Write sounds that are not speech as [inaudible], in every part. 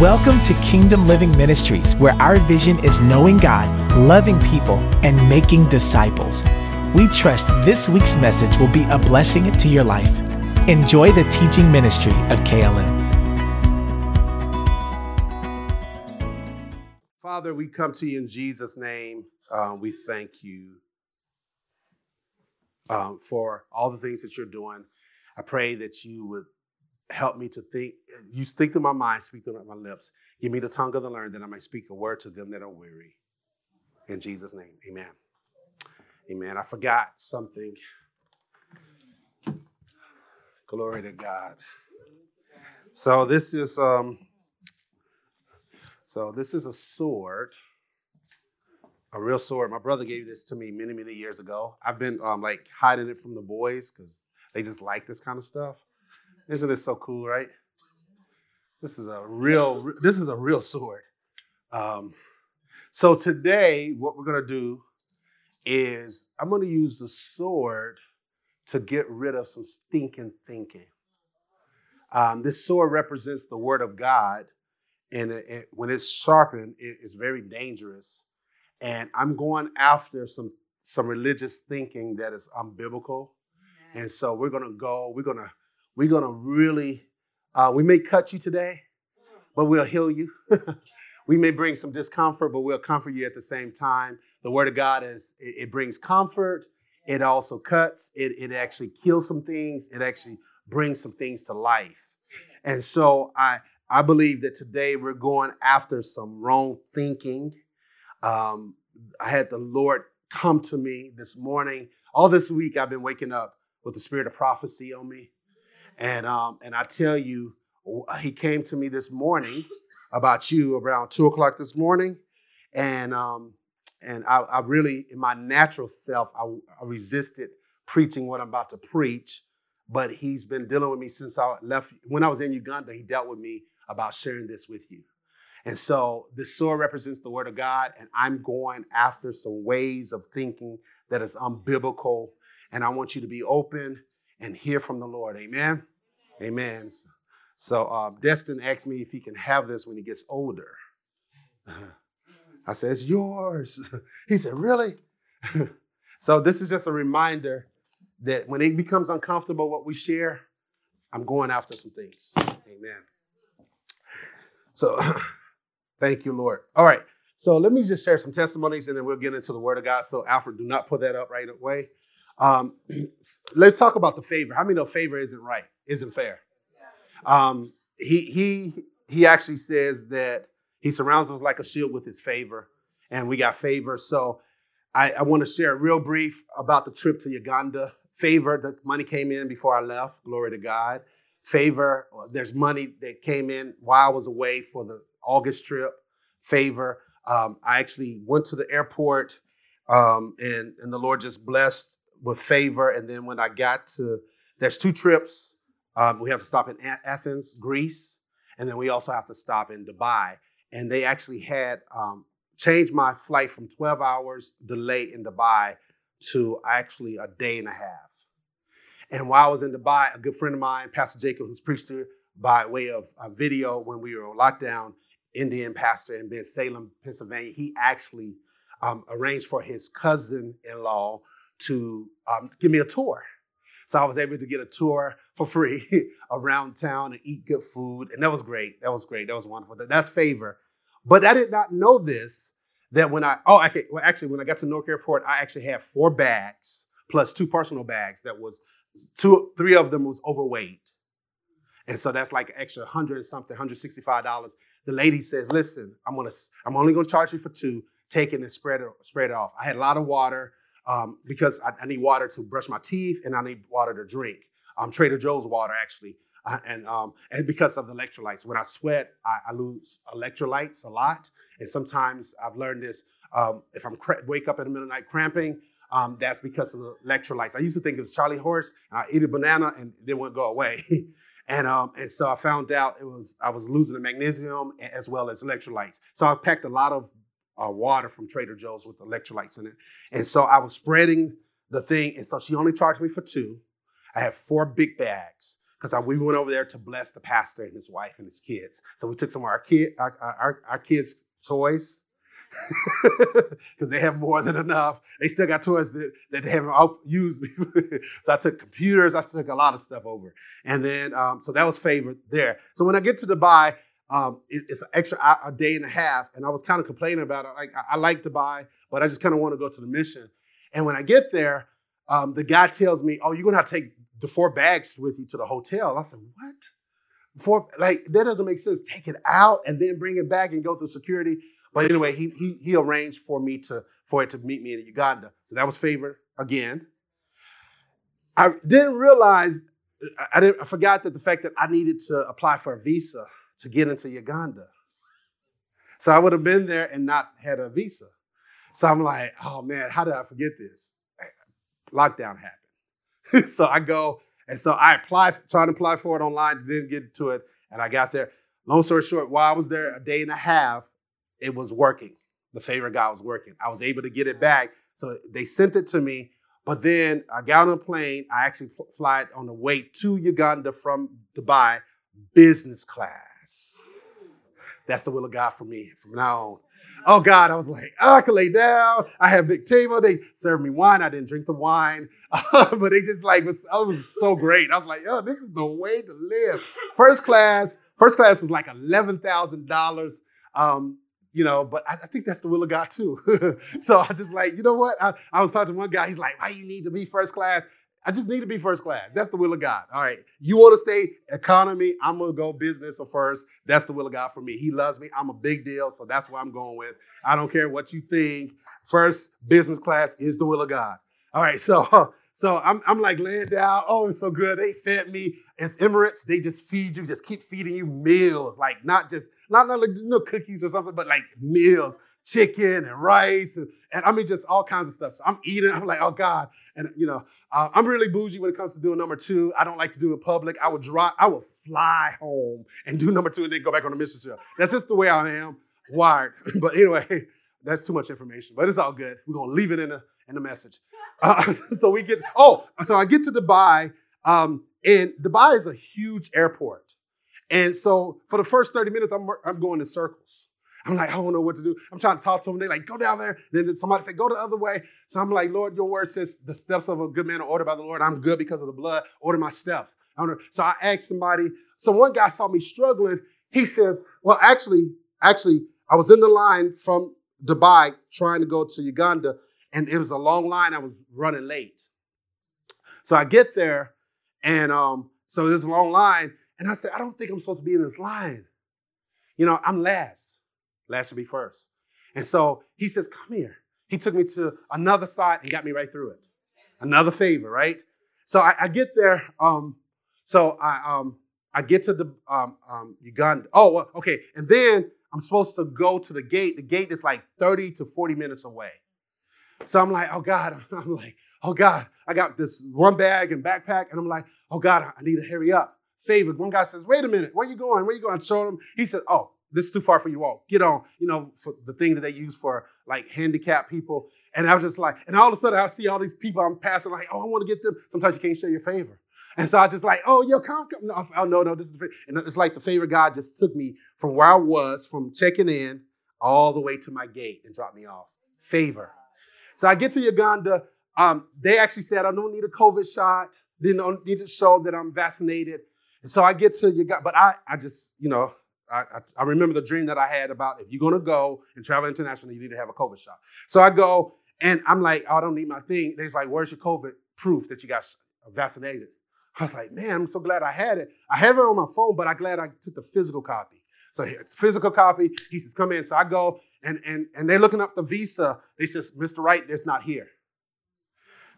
Welcome to Kingdom Living Ministries, where our vision is knowing God, loving people, and making disciples. We trust this week's message will be a blessing to your life. Enjoy the teaching ministry of KLM. Father, we come to you in Jesus' name. Um, we thank you um, for all the things that you're doing. I pray that you would help me to think. You speak through my mind, speak through my lips. Give me the tongue of the learned that I may speak a word to them that are weary. In Jesus' name, amen. Amen. I forgot something. Glory to God. So this is um so this is a sword. A real sword. My brother gave this to me many, many years ago. I've been um, like hiding it from the boys because they just like this kind of stuff. Isn't it so cool, right? This is a real, this is a real sword. Um, so today, what we're gonna do is I'm gonna use the sword to get rid of some stinking thinking. Um, this sword represents the word of God, and it, it, when it's sharpened, it, it's very dangerous. And I'm going after some some religious thinking that is unbiblical. And so we're gonna go. We're gonna we're going to really, uh, we may cut you today, but we'll heal you. [laughs] we may bring some discomfort, but we'll comfort you at the same time. The Word of God is, it, it brings comfort. It also cuts. It, it actually kills some things. It actually brings some things to life. And so I, I believe that today we're going after some wrong thinking. Um, I had the Lord come to me this morning. All this week, I've been waking up with the spirit of prophecy on me. And um, and I tell you, he came to me this morning about you around two o'clock this morning, and um, and I, I really, in my natural self, I, I resisted preaching what I'm about to preach. But he's been dealing with me since I left. When I was in Uganda, he dealt with me about sharing this with you. And so this sword represents the word of God, and I'm going after some ways of thinking that is unbiblical. And I want you to be open and hear from the Lord. Amen. Amen. So uh, Destin asked me if he can have this when he gets older. I said, It's yours. [laughs] He said, Really? [laughs] so this is just a reminder that when it becomes uncomfortable what we share, I'm going after some things. Amen. So [laughs] thank you, Lord. All right. So let me just share some testimonies and then we'll get into the word of God. So Alfred, do not put that up right away. Um, [clears throat] let's talk about the favor. How many know favor isn't right? Isn't fair. Um, he he he actually says that he surrounds us like a shield with his favor, and we got favor. So I, I want to share real brief about the trip to Uganda. Favor, the money came in before I left. Glory to God. Favor, there's money that came in while I was away for the August trip. Favor. Um, I actually went to the airport, um, and and the Lord just blessed with favor. And then when I got to, there's two trips um, we have to stop in Athens, Greece, and then we also have to stop in Dubai. And they actually had um, changed my flight from 12 hours delay in Dubai to actually a day and a half. And while I was in Dubai, a good friend of mine, Pastor Jacob, who's preached here by way of a video when we were on lockdown, Indian pastor in Bensalem, Pennsylvania, he actually um, arranged for his cousin-in-law to um, give me a tour. So I was able to get a tour for free [laughs] around town and eat good food. And that was great. That was great. That was wonderful. That's favor. But I did not know this that when I, oh, okay, well, actually, when I got to Newark Airport, I actually had four bags plus two personal bags that was two, three of them was overweight. And so that's like extra hundred and something, $165. The lady says, listen, I'm gonna, I'm only gonna charge you for two, take it and spread it, spread it off. I had a lot of water um, because I, I, need water to brush my teeth and I need water to drink. Um, Trader Joe's water, actually. Uh, and um, and because of the electrolytes, when I sweat, I, I, lose electrolytes a lot. And sometimes I've learned this: um, if I'm cra- wake up in the middle of the night cramping, um, that's because of the electrolytes. I used to think it was Charlie horse, and I eat a banana and it wouldn't go away. [laughs] and um, and so I found out it was I was losing the magnesium as well as electrolytes. So I packed a lot of uh, water from Trader Joe's with electrolytes in it. And so I was spreading the thing. And so she only charged me for two. I had four big bags because we went over there to bless the pastor and his wife and his kids. So we took some of our kid our, our, our kids' toys [laughs] because they have more than enough. They still got toys that, that they haven't used. [laughs] so I took computers, I took a lot of stuff over. And then, um, so that was favored there. So when I get to Dubai, um, it, it's an extra a day and a half. And I was kind of complaining about it. Like, I, I like Dubai, but I just kind of want to go to the mission. And when I get there, um, the guy tells me, oh, you're going to have to take the four bags with you to the hotel. I said, what? Four, like, that doesn't make sense. Take it out and then bring it back and go through security. But anyway, he, he, he arranged for me to, for it to meet me in Uganda. So that was favored again. I didn't realize, I, didn't, I forgot that the fact that I needed to apply for a visa to get into Uganda. So I would have been there and not had a visa. So I'm like, oh man, how did I forget this? Lockdown happened. [laughs] so I go, and so I applied, tried to apply for it online, didn't get to it, and I got there. Long story short, while I was there a day and a half, it was working. The favorite guy was working. I was able to get it back. So they sent it to me. But then I got on a plane. I actually fly on the way to Uganda from Dubai, business class. That's the will of God for me from now on. Oh God, I was like, oh, I can lay down. I have big table. They served me wine. I didn't drink the wine, [laughs] but they just like was. It was so great. I was like, oh, this is the way to live. First class. First class was like eleven thousand um, dollars you know, but I, I, think that's the will of God too. [laughs] so I just like, you know what? I, I, was talking to one guy, he's like, why you need to be first class? I just need to be first class. That's the will of God. All right. You want to stay economy? I'm going to go business or first. That's the will of God for me. He loves me. I'm a big deal. So that's what I'm going with. I don't care what you think. First business class is the will of God. All right. So [laughs] So I'm, I'm like laying down. Oh, it's so good. They fed me. It's Emirates. They just feed you, just keep feeding you meals. Like not just, not, not like no cookies or something, but like meals, chicken and rice. And, and I mean, just all kinds of stuff. So I'm eating. [laughs] I'm like, oh God. And you know, uh, I'm really bougie when it comes to doing number two. I don't like to do it in public. I would drive, I would fly home and do [laughs] number two and then go back on the mission trip. That's just the way I am wired. [laughs] but anyway, that's too much information, but it's all good. We're gonna leave it in the in the message. Uh, so we get, oh, so I get to Dubai, um, and Dubai is a huge airport. And so for the first 30 minutes, I'm, I'm going in circles. I'm like, I don't know what to do. I'm trying to talk to them. They're like, go down there. Then somebody said, go the other way. So I'm like, Lord, your word says the steps of a good man are ordered by the Lord. I'm good because of the blood. Order my steps. I so I asked somebody. So one guy saw me struggling. He says, well, actually, actually, I was in the line from Dubai trying to go to Uganda and it was a long line. I was running late. So I get there, and um, so there's a long line, and I said, I don't think I'm supposed to be in this line. You know, I'm last. Last should be first. And so he says, Come here. He took me to another side and got me right through it. Another favor, right? So I, I get there. Um, so I um, I get to the um, um, Uganda. Oh, okay. And then I'm supposed to go to the gate. The gate is like 30 to 40 minutes away. So I'm like, oh God, [laughs] I'm like, oh God, I got this one bag and backpack, and I'm like, oh God, I need to hurry up. Favored. One guy says, wait a minute, where you going? Where you going? I showed him. He said, oh, this is too far for you all. Get on, you know, for the thing that they use for like handicapped people. And I was just like, and all of a sudden I see all these people I'm passing, like, oh, I want to get them. Sometimes you can't show your favor. And so I just like, oh, yo, come, come. No, like, oh, no, no, this is, the and it's like the favor God just took me from where I was, from checking in, all the way to my gate and dropped me off. Favor. So I get to Uganda. Um, they actually said I don't need a COVID shot. Don't need to show that I'm vaccinated. And so I get to Uganda, but I, I just, you know, I, I, remember the dream that I had about if you're going to go and travel internationally, you need to have a COVID shot. So I go and I'm like, oh, I don't need my thing. They're like, where's your COVID proof that you got vaccinated? I was like, man, I'm so glad I had it. I have it on my phone, but I'm glad I took the physical copy. So it's physical copy. He says, come in. So I go and, and, and they're looking up the visa. They says, Mr. Wright, it's not here.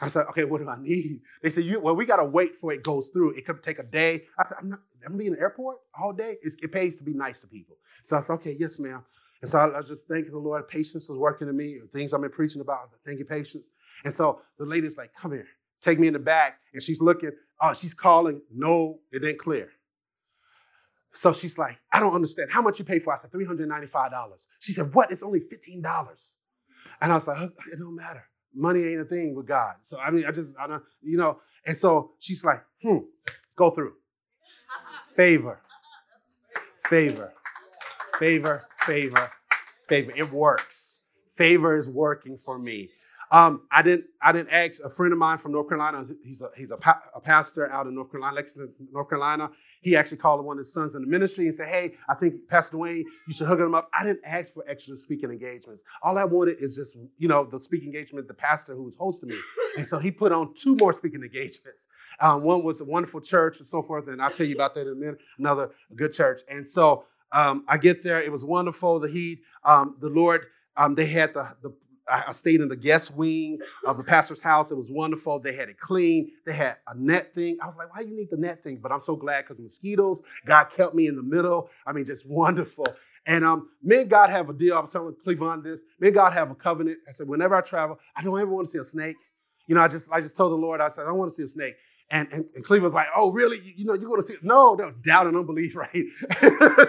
I said, okay, what do I need? They said, you, well, we got to wait for it goes through. It could take a day. I said, I'm not, I'm be in the airport all day. It's, it pays to be nice to people. So I said, okay, yes, ma'am. And so I, I was just thanking the Lord. Patience is working in me. Things I've been preaching about. Thank you, patience. And so the lady's like, come here, take me in the back. And she's looking, oh, she's calling. No, it ain't clear. So she's like, I don't understand. How much you pay for? I said, $395. She said, What? It's only $15. And I was like, It don't matter. Money ain't a thing with God. So I mean, I just, I don't, you know. And so she's like, hmm, go through. Favor. Favor. Favor. Favor. Favor. It works. Favor is working for me. Um, I didn't. I didn't ask a friend of mine from North Carolina. He's a he's a, pa- a, pastor out in North Carolina, Lexington, North Carolina. He actually called one of his sons in the ministry and said, "Hey, I think Pastor Dwayne, you should hook him up." I didn't ask for extra speaking engagements. All I wanted is just you know the speaking engagement, the pastor who was hosting me, [laughs] and so he put on two more speaking engagements. Um, one was a wonderful church and so forth, and I'll tell you about that in a minute. Another good church, and so um, I get there. It was wonderful. The heat, um, the Lord. Um, they had the, the I stayed in the guest wing of the pastor's house. It was wonderful. They had it clean. They had a net thing. I was like, why do you need the net thing? But I'm so glad because mosquitoes, God kept me in the middle. I mean, just wonderful. And um, me and God have a deal. I was telling Cleveland this. Me and God have a covenant. I said, whenever I travel, I don't ever want to see a snake. You know, I just I just told the Lord, I said, I don't want to see a snake. And, and, and Cleveland's like, oh, really? You, you know, you're going to see. No, no, doubt and unbelief, [laughs] right?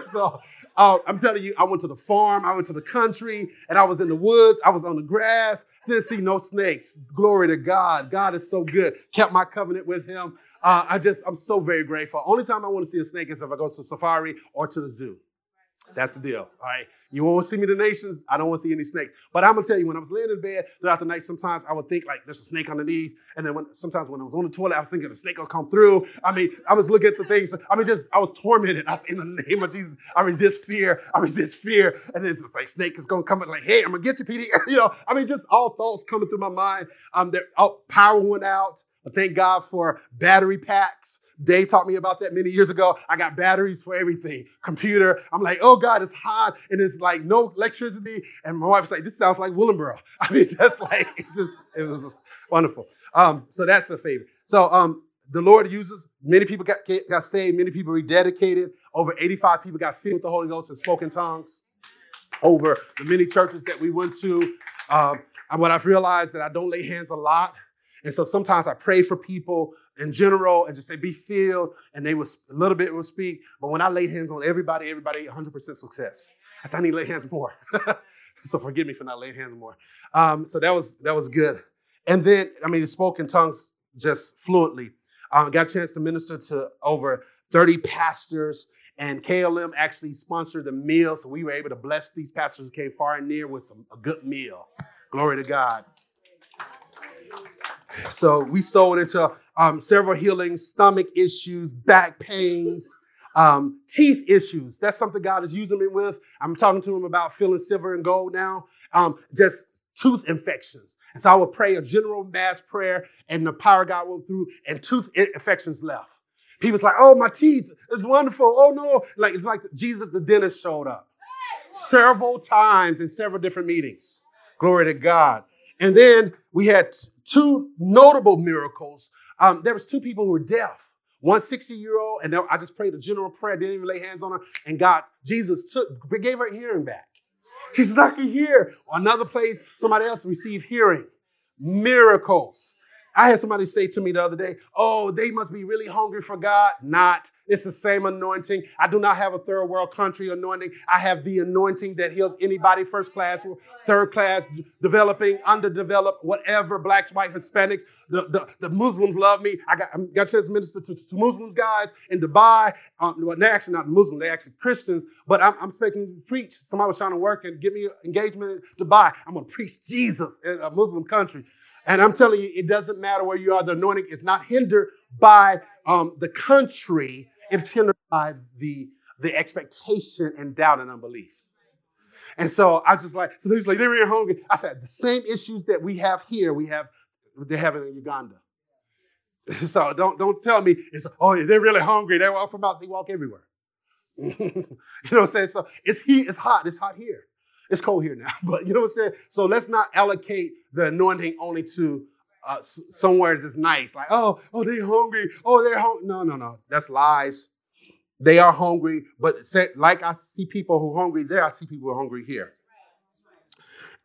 so uh, I'm telling you, I went to the farm, I went to the country, and I was in the woods, I was on the grass, didn't see no snakes. Glory to God. God is so good. Kept my covenant with him. Uh, I just, I'm so very grateful. Only time I want to see a snake is if I go to safari or to the zoo. That's the deal. All right. You won't see me the nations. I don't want to see any snakes. But I'm gonna tell you, when I was laying in bed throughout the night, sometimes I would think like there's a snake underneath. And then when sometimes when I was on the toilet, I was thinking the snake will come through. I mean, I was looking at the things. I mean, just I was tormented. I said, in the name of Jesus, I resist fear. I resist fear. And then it's like snake is gonna come and like, hey, I'm gonna get you, PD. [laughs] you know, I mean, just all thoughts coming through my mind. Um, there, oh, power went out. But thank God for battery packs. Dave taught me about that many years ago. I got batteries for everything. Computer. I'm like, oh God, it's hot and it's like no electricity. And my wife's like, this sounds like Willingboro. [laughs] I mean, just like it's just it was just wonderful. Um, so that's the favorite. So um, the Lord uses many people got got saved, many people rededicated. Over 85 people got filled with the Holy Ghost and spoken tongues. Over the many churches that we went to, um, what I've realized that I don't lay hands a lot. And so sometimes I pray for people in general and just say, be filled, and they will a little bit will speak. But when I lay hands on everybody, everybody 100% success. I said, I need to lay hands more. [laughs] so forgive me for not laying hands more. Um, so that was that was good. And then, I mean, he spoke in tongues just fluently. Um, got a chance to minister to over 30 pastors, and KLM actually sponsored the meal, so we were able to bless these pastors who came far and near with some, a good meal. Glory to God. So we sold into um, several healings, stomach issues, back pains, um, teeth issues. That's something God is using me with. I'm talking to him about feeling silver and gold now. Um, just tooth infections. And so I would pray a general mass prayer, and the power God went through, and tooth infections left. People's like, oh, my teeth is wonderful. Oh no. Like it's like Jesus the dentist showed up several times in several different meetings. Glory to God. And then we had two notable miracles. Um, there was two people who were deaf. One 60 year old, and I just prayed a general prayer, didn't even lay hands on her, and God, Jesus took, gave her hearing back. She said, I can hear. Another place, somebody else received hearing. Miracles. I had somebody say to me the other day, Oh, they must be really hungry for God. Not. It's the same anointing. I do not have a third world country anointing. I have the anointing that heals anybody, first class, third class, developing, underdeveloped, whatever, blacks, white, Hispanics. The, the, the Muslims love me. I got, I got a chance to minister to, to Muslims guys in Dubai. Um, well, they're actually not Muslim, they're actually Christians, but I'm, I'm speaking, preach. Somebody was trying to work and give me engagement in Dubai. I'm going to preach Jesus in a Muslim country. And I'm telling you, it doesn't matter where you are. The anointing is not hindered by um, the country. It's hindered by the, the expectation and doubt and unbelief. And so I just like, so he's like, they're really hungry. I said, the same issues that we have here, we have, they have in Uganda. [laughs] So don't, don't tell me it's, oh, they're really hungry. They walk from out, they walk everywhere. [laughs] you know what I'm saying? So it's heat, it's hot, it's hot here. It's cold here now, [laughs] but you know what I'm saying? So let's not allocate the anointing only to uh, somewhere that's nice. Like, oh, oh, they're hungry. Oh, they're hungry. No, no, no. That's lies. They are hungry, but like I see people who are hungry there, I see people who are hungry here.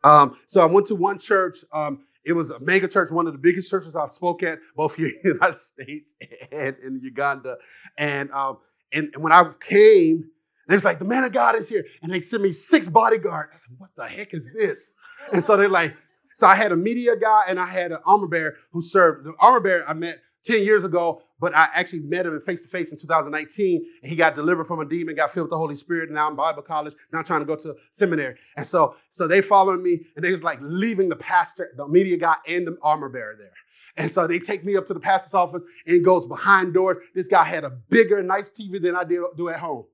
Um, so I went to one church. Um, it was a mega church, one of the biggest churches I've spoke at, both here in the United States and in Uganda. And, um, and, and when I came, they was like, the man of God is here. And they sent me six bodyguards. I said, what the heck is this? And so they're like, so I had a media guy and I had an armor bearer who served. The armor bearer I met 10 years ago, but I actually met him face to face in 2019. And he got delivered from a demon, got filled with the Holy Spirit. Now I'm Bible college, now trying to go to seminary. And so, so they followed me, and they was like leaving the pastor, the media guy, and the armor bearer there. And so they take me up to the pastor's office and goes behind doors. This guy had a bigger, nice TV than I do at home.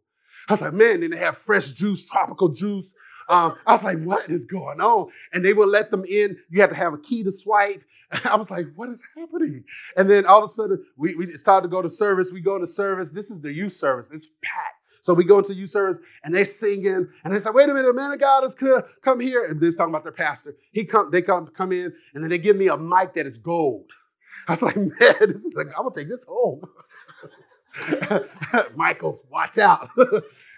I was like, man, then they have fresh juice, tropical juice. Um, I was like, what is going on? And they would let them in. You had to have a key to swipe. [laughs] I was like, what is happening? And then all of a sudden, we, we decided to go to service. We go to service. This is the youth service. It's packed. So we go into youth service and they're singing and they say, wait a minute, a man of God is gonna come here. And they're talking about their pastor. He come, they come, come in and then they give me a mic that is gold. I was like, [laughs] man, this is like, I'm gonna take this home. [laughs] Michael, watch out.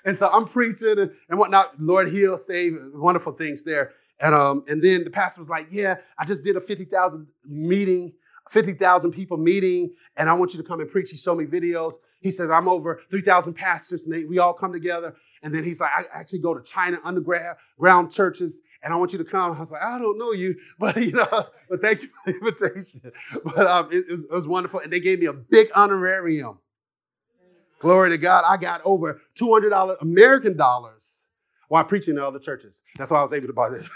And so I'm preaching and, and whatnot. Lord heal, save, wonderful things there. And um, and then the pastor was like, Yeah, I just did a 50,000 meeting, 50,000 people meeting, and I want you to come and preach. He showed me videos. He says, I'm over 3,000 pastors, and they, we all come together. And then he's like, I actually go to China underground churches, and I want you to come. I was like, I don't know you, [laughs] but you know, but thank you for the invitation. [laughs] But um, it, it was wonderful, and they gave me a big honorarium Glory to God. I got over $200 American dollars while preaching in other churches. That's why I was able to buy this.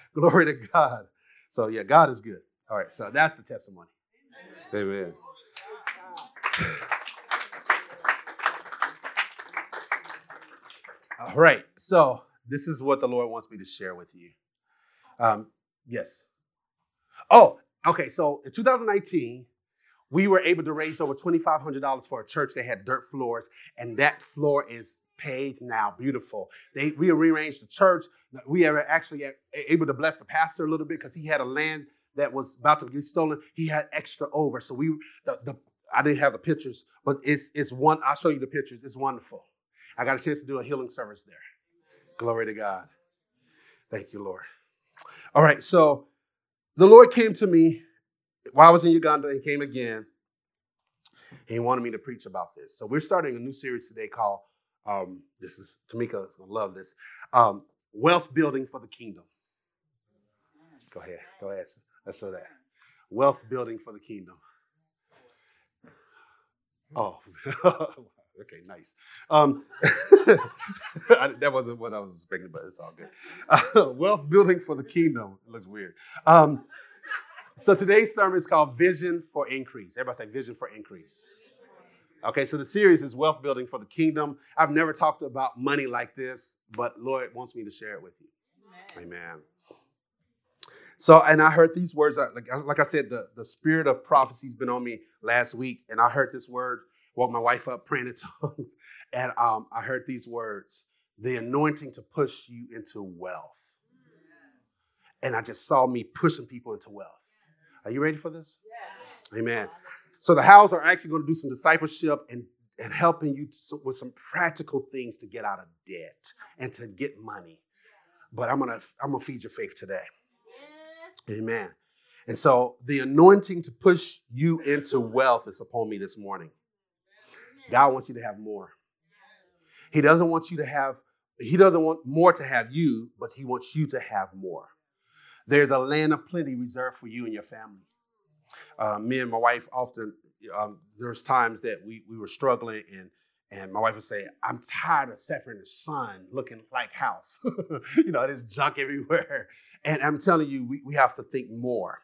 [laughs] Glory to God. So, yeah, God is good. All right, so that's the testimony. Amen. Amen. All right, so this is what the Lord wants me to share with you. Um, yes. Oh, okay, so in 2019, we were able to raise over $2,500 for a church that had dirt floors, and that floor is paved now, beautiful. They we rearranged the church. We were actually able to bless the pastor a little bit because he had a land that was about to be stolen. He had extra over, so we the, the I didn't have the pictures, but it's it's one. I'll show you the pictures. It's wonderful. I got a chance to do a healing service there. Glory to God. Thank you, Lord. All right, so the Lord came to me while I was in Uganda, he came again. He wanted me to preach about this. So we're starting a new series today called, um, this is, Tamika is going to love this, um, Wealth Building for the Kingdom. Go ahead. Go ahead. Let's show that. Wealth Building for the Kingdom. Oh, [laughs] okay, nice. Um, [laughs] that wasn't what I was expecting, but it's all good. Uh, [laughs] wealth building for the kingdom. It looks weird. Um, so today's sermon is called Vision for Increase. Everybody say Vision for Increase. Okay, so the series is Wealth Building for the Kingdom. I've never talked about money like this, but Lord wants me to share it with you. Amen. Amen. So, and I heard these words, like, like I said, the, the spirit of prophecy's been on me last week, and I heard this word, woke my wife up praying in [laughs] tongues, and um, I heard these words the anointing to push you into wealth. And I just saw me pushing people into wealth. Are you ready for this? Yes. Amen. So the Howes are actually going to do some discipleship and, and helping you to, with some practical things to get out of debt and to get money. But I'm gonna I'm gonna feed your faith today. Yes. Amen. And so the anointing to push you into wealth is upon me this morning. God wants you to have more. He doesn't want you to have, he doesn't want more to have you, but he wants you to have more. There's a land of plenty reserved for you and your family. Uh, me and my wife often, um, there's times that we, we were struggling and and my wife would say, I'm tired of suffering the sun looking like house. [laughs] you know, there's junk everywhere. And I'm telling you, we, we have to think more.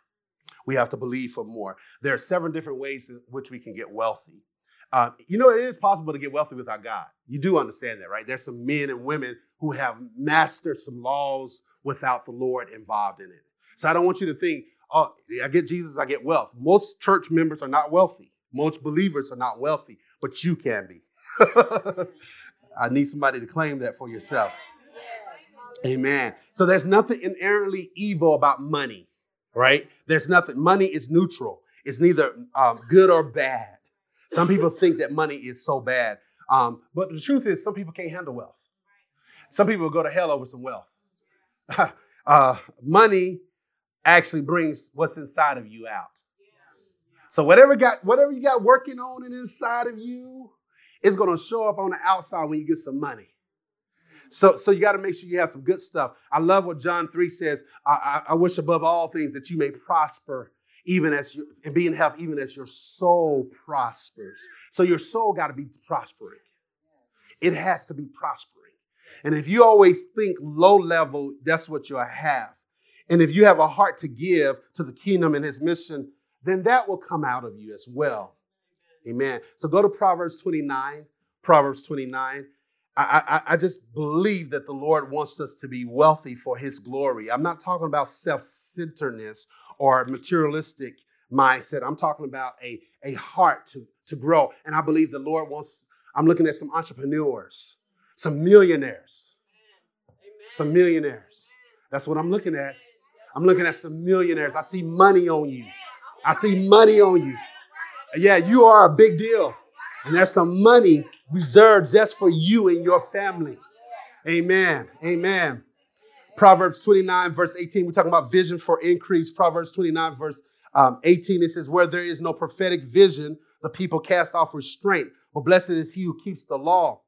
We have to believe for more. There are several different ways in which we can get wealthy. Uh, you know, it is possible to get wealthy without God. You do understand that, right? There's some men and women who have mastered some laws without the Lord involved in it. So I don't want you to think, oh, I get Jesus, I get wealth. Most church members are not wealthy. Most believers are not wealthy, but you can be. [laughs] I need somebody to claim that for yourself. Amen. So there's nothing inherently evil about money, right? There's nothing. Money is neutral. It's neither um, good or bad. Some people think that money is so bad, um, but the truth is, some people can't handle wealth. Some people go to hell over some wealth. [laughs] uh, money actually brings what's inside of you out. So whatever got whatever you got working on and inside of you, it's going to show up on the outside when you get some money. So, so you got to make sure you have some good stuff. I love what John 3 says. I, I, I wish above all things that you may prosper even as you and be in health, even as your soul prospers. So your soul got to be prospering. It has to be prospering. And if you always think low level, that's what you'll have. And if you have a heart to give to the kingdom and his mission, then that will come out of you as well. Amen. So go to Proverbs 29. Proverbs 29. I, I, I, just believe that the Lord wants us to be wealthy for his glory. I'm not talking about self centeredness or materialistic mindset. I'm talking about a, a heart to, to grow. And I believe the Lord wants, I'm looking at some entrepreneurs, some millionaires, some millionaires. That's what I'm looking at. I'm looking at some millionaires. I see money on you. I see money on you. Yeah, you are a big deal. And there's some money reserved just for you and your family. Amen. Amen. Proverbs 29, verse 18, we're talking about vision for increase. Proverbs 29, verse um, 18, it says, Where there is no prophetic vision, the people cast off restraint. But blessed is he who keeps the law.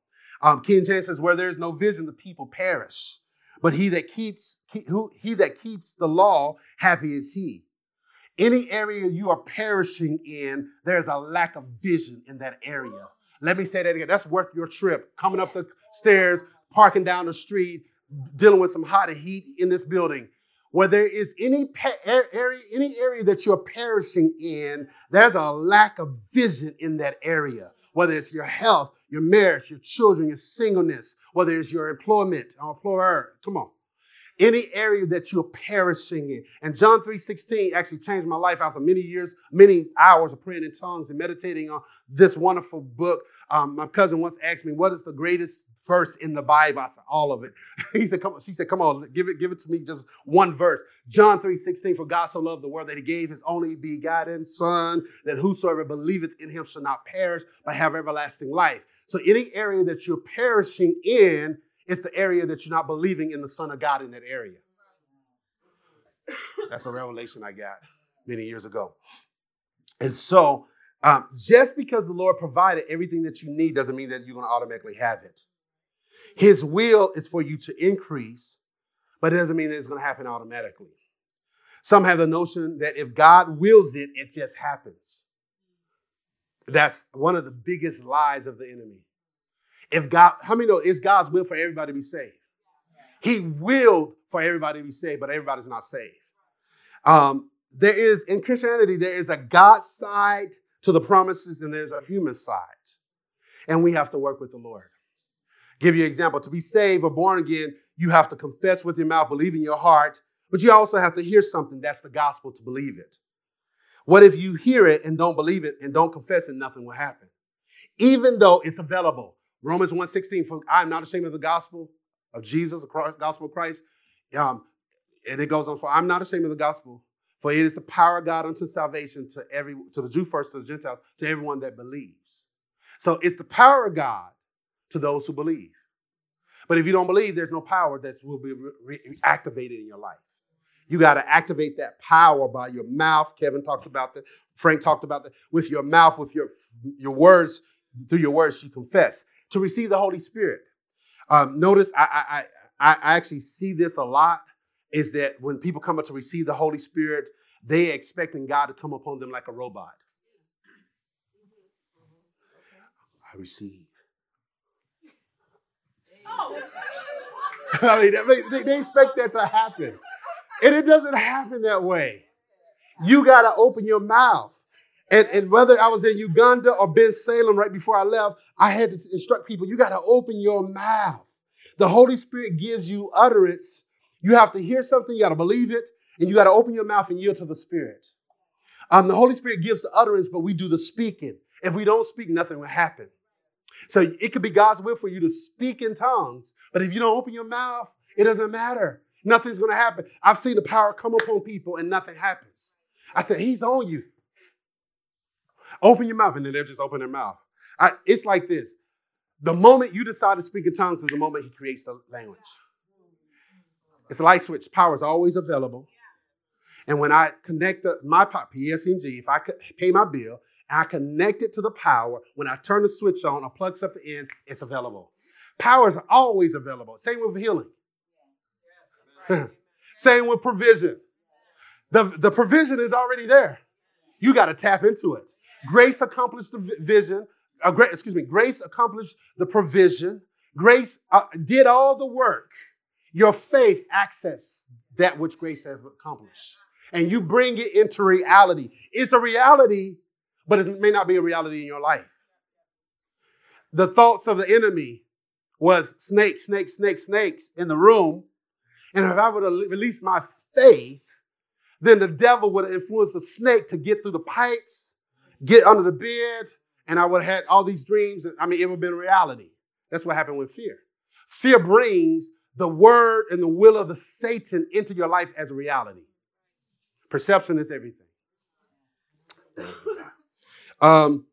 Um, King James says, Where there is no vision, the people perish. But he that keeps he, who, he that keeps the law, happy is he. Any area you are perishing in, there's a lack of vision in that area. Let me say that again. That's worth your trip. Coming up the stairs, parking down the street, dealing with some hot heat in this building. Where there is any area, any area that you're perishing in, there's a lack of vision in that area. Whether it's your health, your marriage, your children, your singleness, whether it's your employment or employer. Come on any area that you're perishing in. And John 3:16 actually changed my life after many years, many hours of praying in tongues and meditating on this wonderful book. Um, my cousin once asked me, "What is the greatest verse in the Bible?" I said, "All of it." [laughs] he said, "Come on." She said, "Come on, give it, give it to me, just one verse." John 3:16, "For God so loved the world that He gave His only begotten Son, that whosoever believeth in Him shall not perish, but have everlasting life." So, any area that you're perishing in is the area that you're not believing in the Son of God in that area. That's a revelation I got many years ago. And so, um, just because the Lord provided everything that you need doesn't mean that you're going to automatically have it. His will is for you to increase, but it doesn't mean that it's going to happen automatically. Some have the notion that if God wills it, it just happens. That's one of the biggest lies of the enemy. If God, how many know it's God's will for everybody to be saved? He willed for everybody to be saved, but everybody's not saved. Um, there is, in Christianity, there is a God side to the promises and there's a human side. And we have to work with the Lord. Give you an example. To be saved or born again, you have to confess with your mouth, believe in your heart, but you also have to hear something. That's the gospel to believe it. What if you hear it and don't believe it and don't confess it, nothing will happen? Even though it's available. Romans 1.16, for I am not ashamed of the gospel of Jesus, the gospel of Christ. Um, and it goes on, for I'm not ashamed of the gospel, for it is the power of God unto salvation to every to the Jew first, to the Gentiles, to everyone that believes. So it's the power of God to those who believe. But if you don't believe, there's no power that will be re- re- activated in your life. You got to activate that power by your mouth. Kevin talked about that. Frank talked about that. With your mouth, with your, your words, through your words, you confess to receive the Holy Spirit. Um, notice I, I, I actually see this a lot is that when people come up to receive the Holy Spirit, they expecting God to come upon them like a robot. I receive. Oh. [laughs] I mean, they, they expect that to happen. And it doesn't happen that way. You got to open your mouth. And, and whether I was in Uganda or Bensalem right before I left, I had to instruct people you got to open your mouth. The Holy Spirit gives you utterance. You have to hear something, you got to believe it, and you got to open your mouth and yield to the Spirit. Um, the Holy Spirit gives the utterance, but we do the speaking. If we don't speak, nothing will happen. So it could be God's will for you to speak in tongues, but if you don't open your mouth, it doesn't matter. Nothing's going to happen. I've seen the power come upon people and nothing happens. I said, He's on you. Open your mouth, and then they'll just open their mouth. I, it's like this. The moment you decide to speak in tongues is the moment he creates the language. It's a light switch. Power is always available. And when I connect the, my PSNG, if I pay my bill, and I connect it to the power, when I turn the switch on or plug something in, it's available. Power is always available. Same with healing. [laughs] Same with provision. The, the provision is already there. You got to tap into it. Grace accomplished the vision. Uh, gra- excuse me. Grace accomplished the provision. Grace uh, did all the work. Your faith access that which grace has accomplished. And you bring it into reality. It's a reality, but it may not be a reality in your life. The thoughts of the enemy was snakes, snakes, snakes, snakes in the room. And if I would have released my faith, then the devil would have influenced the snake to get through the pipes, get under the bed, and I would have had all these dreams. I mean, it would have been reality. That's what happened with fear. Fear brings the word and the will of the Satan into your life as a reality. Perception is everything. [laughs] Um,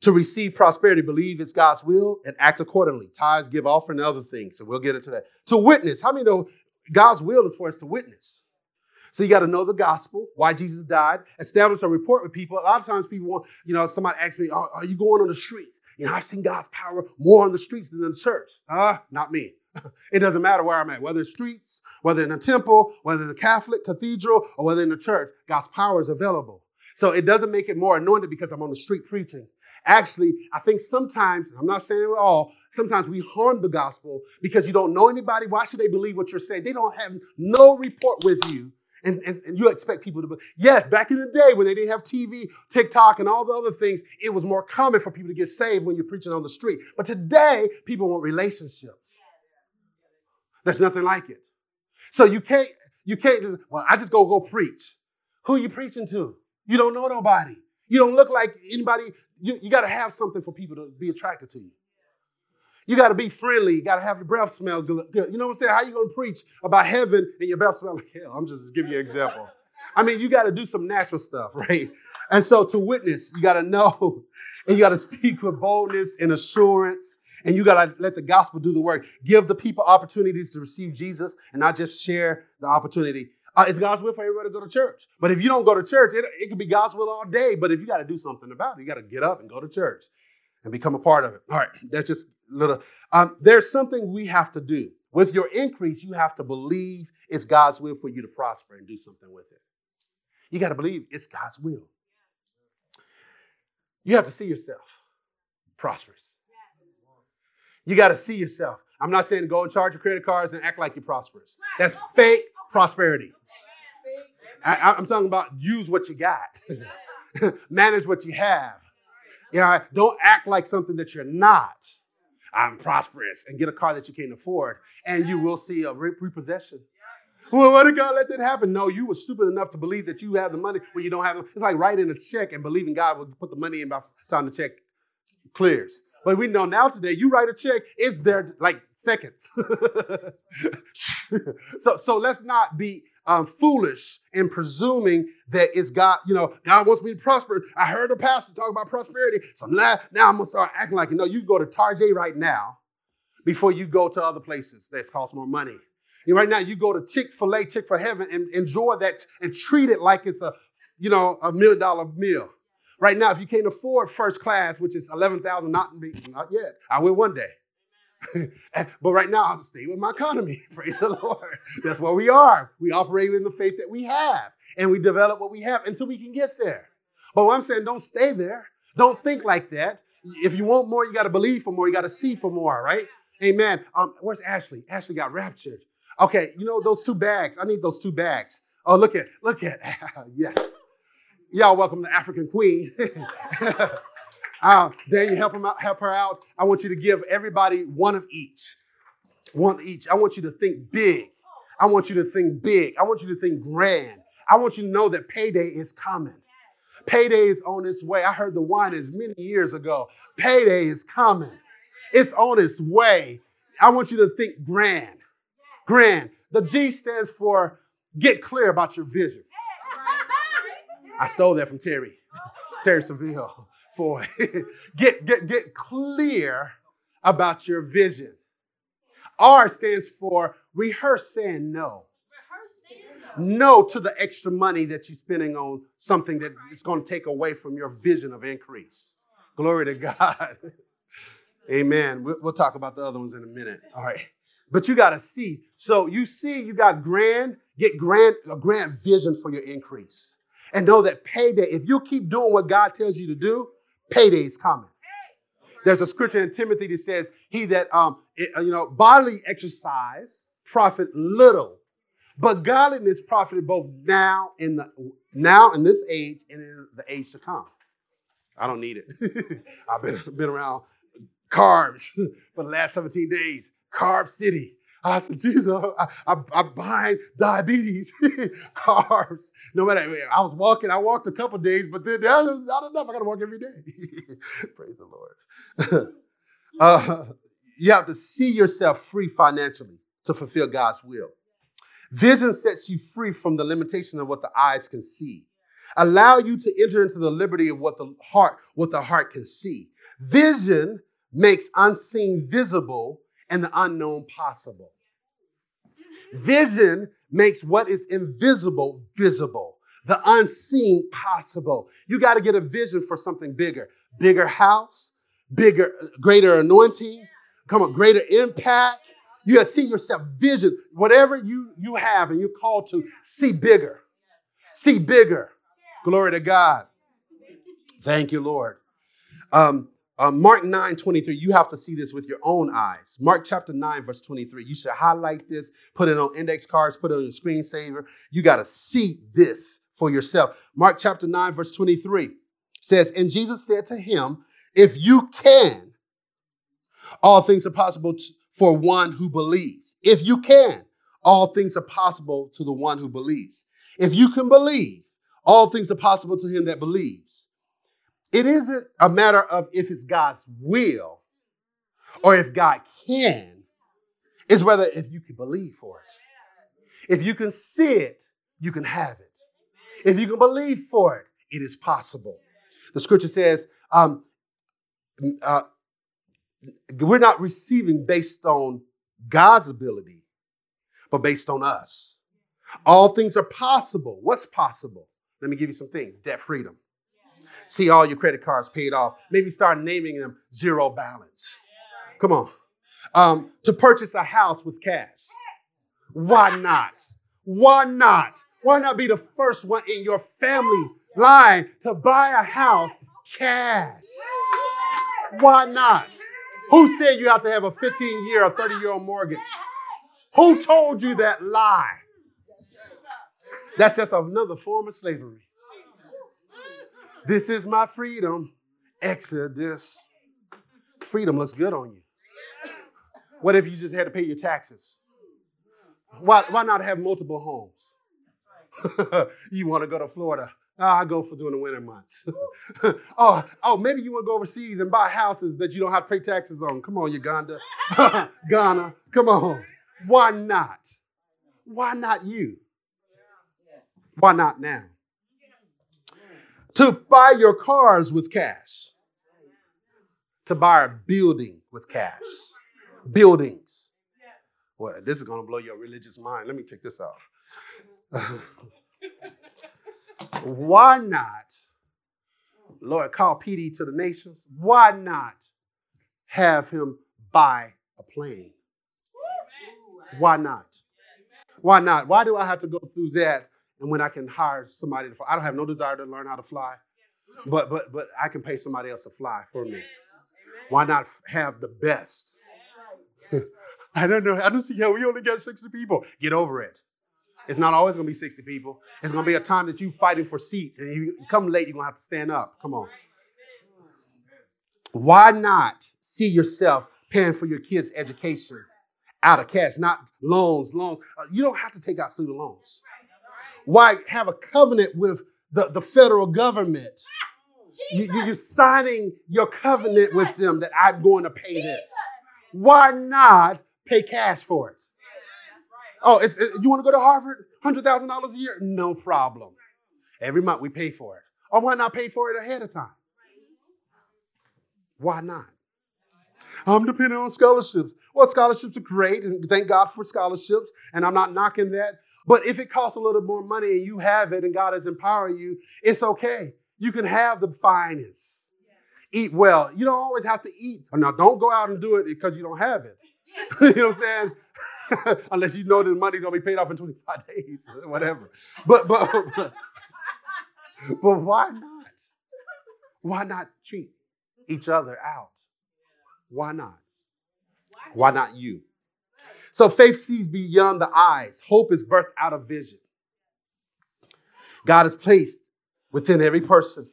to receive prosperity, believe it's God's will and act accordingly. Tithes, give offering, and other things. So we'll get into that. To witness. How many know God's will is for us to witness? So you got to know the gospel, why Jesus died, establish a report with people. A lot of times people want, you know, somebody asks me, oh, are you going on the streets? You know, I've seen God's power more on the streets than in the church. Ah, uh, not me. [laughs] it doesn't matter where I'm at, whether it's streets, whether in a temple, whether in a Catholic cathedral, or whether in the church, God's power is available. So it doesn't make it more anointed because I'm on the street preaching. Actually, I think sometimes, I'm not saying it at all, sometimes we harm the gospel because you don't know anybody. Why should they believe what you're saying? They don't have no report with you. And, and, and you expect people to believe. Yes, back in the day when they didn't have TV, TikTok, and all the other things, it was more common for people to get saved when you're preaching on the street. But today, people want relationships. There's nothing like it. So you can't, you can't just, well, I just go go preach. Who you preaching to? You don't know nobody. You don't look like anybody you, you got to have something for people to be attracted to you. You got to be friendly. You got to have your breath smell good. You know what I'm saying? How you going to preach about heaven and your breath smell like hell? I'm just giving you an example. I mean, you got to do some natural stuff, [laughs] right? And so to witness, you got to know [laughs] and you got to speak with boldness and assurance. And you got to let the gospel do the work. Give the people opportunities to receive Jesus and not just share the opportunity. Uh, it's God's will for everybody to go to church. But if you don't go to church, it, it could be God's will all day. But if you got to do something about it, you got to get up and go to church and become a part of it. All right, that's just little. Um, there's something we have to do. With your increase, you have to believe it's God's will for you to prosper and do something with it. You got to believe it's God's will. You have to see yourself prosperous. You got to see yourself. I'm not saying go and charge your credit cards and act like you're prosperous. That's fake prosperity. I, am talking about use what you got, [laughs] manage what you have. You know, don't act like something that you're not. I'm prosperous and get a car that you can't afford, and you will see a repossession. Well, why did God let that happen? No, you were stupid enough to believe that you have the money when you don't have it. It's like writing a check and believing God will put the money in by the time the check clears. But we know now today, you write a check, it's there like seconds. [laughs] [laughs] so, so let's not be um, foolish in presuming that it's God, you know, God wants me to prosper. I heard a pastor talk about prosperity. So now, now I'm gonna start acting like, you know, you go to Target right now before you go to other places that cost more money. And right now, you go to Chick-fil-A, Chick-fil Heaven, and enjoy that and treat it like it's a, you know, a million dollar meal. Right now, if you can't afford first class, which is 11,000, not, not yet, I will one day. [laughs] but right now, I'll stay with my economy. [laughs] Praise the Lord. That's where we are. We operate in the faith that we have, and we develop what we have until we can get there. But what I'm saying, don't stay there. Don't think like that. If you want more, you got to believe for more. You got to see for more, right? Amen. Um, where's Ashley? Ashley got raptured. Okay, you know those two bags. I need those two bags. Oh, look at, look at, [laughs] yes. Y'all welcome the African Queen. Uh, Daniel, help, him out, help her out. I want you to give everybody one of each. One each. I want you to think big. I want you to think big. I want you to think grand. I want you to know that payday is coming. Payday is on its way. I heard the wine is many years ago. Payday is coming. It's on its way. I want you to think grand. Grand. The G stands for get clear about your vision. I stole that from Terri. It's Terri Savelle. For [laughs] get, get, get clear about your vision. R stands for rehearse saying no. No to the extra money that you're spending on something that is going to take away from your vision of increase. Glory to God. [laughs] Amen. We'll, we'll talk about the other ones in a minute. All right. But you got to see. So you see, you got grand, get grand, a grand vision for your increase. And know that payday, if you keep doing what God tells you to do, payday is coming. There's a scripture in Timothy that says, He that, um, uh, you know, bodily exercise profit little, but godliness profited both now in the now in this age and in the age to come. I don't need it. [laughs] I've been, been around carbs [laughs] for the last 17 days. Carb City. I said, Jesus, I, I, I bind diabetes, [laughs] carbs. No matter, I was walking, I walked a couple days, but then that was not enough. I got to walk every day. [laughs] Praise the Lord. [laughs] uh, you have to see yourself free financially to fulfill God's will. Vision sets you free from the limitation of what the eyes can see. Allow you to enter into the liberty of what the heart, what the heart can see. Vision makes unseen visible and the unknown possible. Vision makes what is invisible visible, the unseen possible. You got to get a vision for something bigger, bigger house, bigger, greater anointing, come on, greater impact. You got to see yourself vision, whatever you you have and you're called to see bigger, see bigger. Glory to God. Thank you, Lord. Um, uh, Mark 9, 23, you have to see this with your own eyes. Mark chapter 9, verse 23. You should highlight this, put it on index cards, put it on your screensaver. You got to see this for yourself. Mark chapter 9, verse 23 says, And Jesus said to him, If you can, all things are possible for one who believes. If you can, all things are possible to the one who believes. If you can believe, all things are possible to him that believes. It isn't a matter of if it's God's will or if God can. It's whether if you can believe for it. If you can see it, you can have it. If you can believe for it, it is possible. The scripture says, um, uh, we're not receiving based on God's ability, but based on us. All things are possible. What's possible? Let me give you some things debt freedom, see all your credit cards paid off. Maybe start naming them zero balance. Come on. Um, to purchase a house with cash. Why not? Why not? Why not be the first one in your family line to buy a house cash? Why not? Who said you have to have a 15 year or 30 year old mortgage? Who told you that lie? That's just another form of slavery. This is my freedom. Exodus. Freedom looks good on you. What if you just had to pay your taxes? Why, why not have multiple homes? [laughs] you want to go to Florida? Oh, I go for during the winter months. [laughs] oh, oh, maybe you want to go overseas and buy houses that you don't have to pay taxes on. Come on, Uganda, [laughs] Ghana. Come on. Why not? Why not you? Why not now? To buy your cars with cash, to buy a building with cash. Buildings. Well, this is going to blow your religious mind. Let me take this out. [laughs] Why not, Lord, call PD to the nations? Why not have him buy a plane? Why not? Why not? Why do I have to go through that and when I can hire somebody to fly. I don't have no desire to learn how to fly, but but but I can pay somebody else to fly for me. Why not have the best? [laughs] I don't know. I don't see how we only got 60 people. Get over it. It's not always going to be 60 people. It's going to be a time that you're fighting for seats and you come late, you're going to have to stand up. Come on. Why not see yourself paying for your kids' education out of cash, not loans, loans. Uh, you don't have to take out student loans. Why have a covenant with the, the federal government? [laughs] You, you're signing your covenant with them that I'm going to pay this. Why not pay cash for it? Oh, it's, it, you want to go to Harvard? $100,000 a year? No problem. Every month we pay for it. Or why not pay for it ahead of time? Why not? I'm depending on scholarships. Well, scholarships are great, and thank God for scholarships, and I'm not knocking that. But if it costs a little more money and you have it and God has empowered you, it's okay. You can have the finest. Eat well. You don't always have to eat. Oh, now, don't go out and do it because you don't have it. [laughs] you know what I'm saying? [laughs] Unless you know that the money's gonna be paid off in 25 [laughs] days, whatever. But but but why not? Why not treat each other out? Why not? Why not you? So faith sees beyond the eyes. Hope is birthed out of vision. God has placed within every person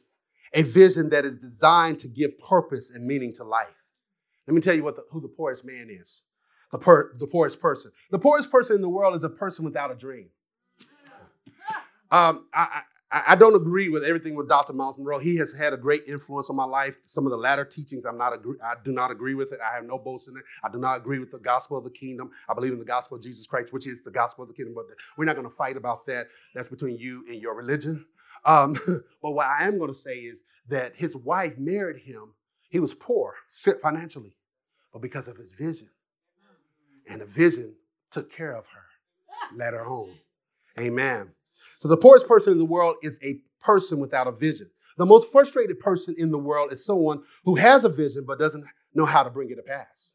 a vision that is designed to give purpose and meaning to life. Let me tell you what the, who the poorest man is. The, per, the poorest person. The poorest person in the world is a person without a dream. Um, I, I, don't agree with everything with Dr. Miles Munroe. He has had a great influence on my life. Some of the latter teachings, I'm not agree, I do not agree with it. I have no boast in it. I do not agree with the gospel of the kingdom. I believe in the gospel of Jesus Christ, which is the gospel of the kingdom. But we're not going to fight about that. That's between you and your religion. Um, [laughs] but what I am going to say is that his wife married him. He was poor financially, but because of his vision, and the vision took care of her, led her home. Amen. So the poorest person in the world is a person without a vision. The most frustrated person in the world is someone who has a vision but doesn't know how to bring it to pass.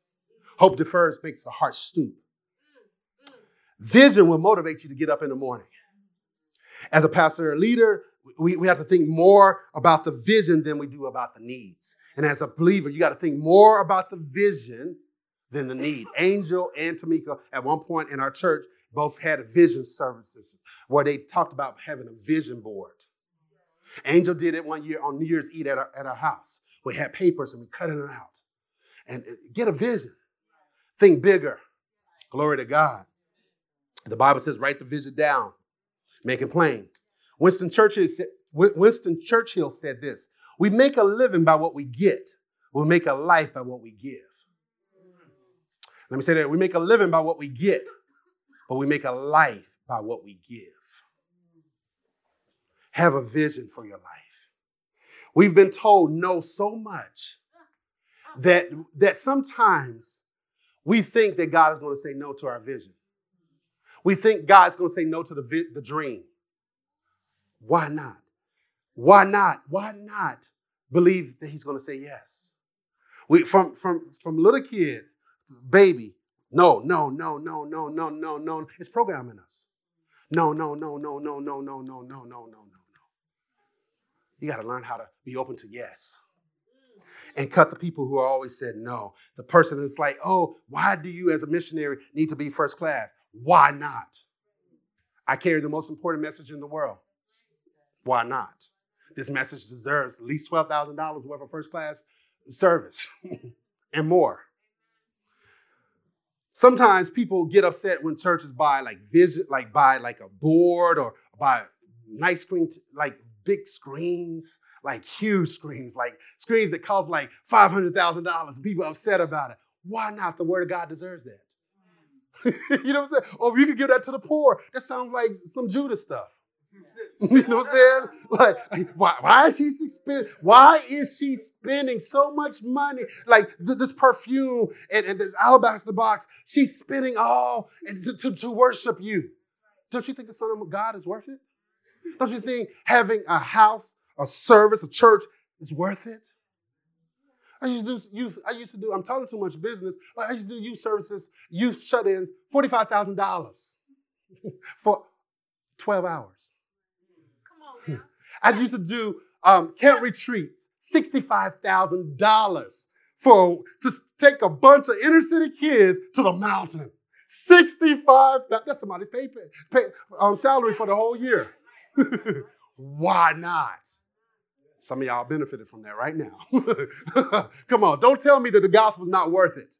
Hope defers makes the heart stoop. Vision will motivate you to get up in the morning. As a pastor or leader, we, we have to think more about the vision than we do about the needs. And as a believer, you got to think more about the vision than the need. Angel and Tamika, at one point in our church, both had vision services where they talked about having a vision board. Angel did it one year on New Year's Eve at our, at our house. We had papers and we cut it out. And uh, get a vision. Think bigger. Glory to God. The Bible says, write the vision down, make it plain. Winston Churchill said, Winston Churchill said this We make a living by what we get, we make a life by what we give. Let me say that we make a living by what we get, but we make a life by what we give. Have a vision for your life. We've been told no so much that, that sometimes we think that God is going to say no to our vision. We think God's going to say no to the, vi- the dream. Why not? Why not? Why not believe that He's going to say yes? We, from, from, from little kid, baby, no, no, no, no, no, no, no, no. It's programming us. No, no, no, no, no, no, no, no, no, no, no, no, no. You got to learn how to be open to yes. Mm. And cut the people who are always said no. The person that's like, oh, why do you as a missionary need to be first class? Why not? I carry the most important message in the world. Why not? This message deserves at least $12,000 worth of first class service [laughs] and more. Sometimes people get upset when churches buy like visit, like buy like a board or buy nice screen, like big screens, like huge screens, like screens that cost like five hundred thousand dollars. People upset about it. Why not? The Word of God deserves that. [laughs] you know what I'm saying? Or you could give that to the poor. That sounds like some Judas stuff. [laughs] you know what I'm saying? Like, why, why is she spend, Why is she spending so much money? Like th- this perfume and, and, this alabaster box, she's spending all to, to, to worship you. Don't you think the Son of God is worth it? Don't you think having a house, a service, a church is worth it? I used to do youth, I used to do, I'm talking too much business. I used to do youth services, youth shut-ins, $45,000 [laughs] for 12 hours. Come on now. [laughs] I used to do um, camp retreats, $65,000 for to take a bunch of inner city kids to the mountain. 65, that's somebody's pay, pay um, salary for the whole year. [laughs] Why not? Some of y'all benefited from that right now. [laughs] Come on, don't tell me that the gospel's not worth it.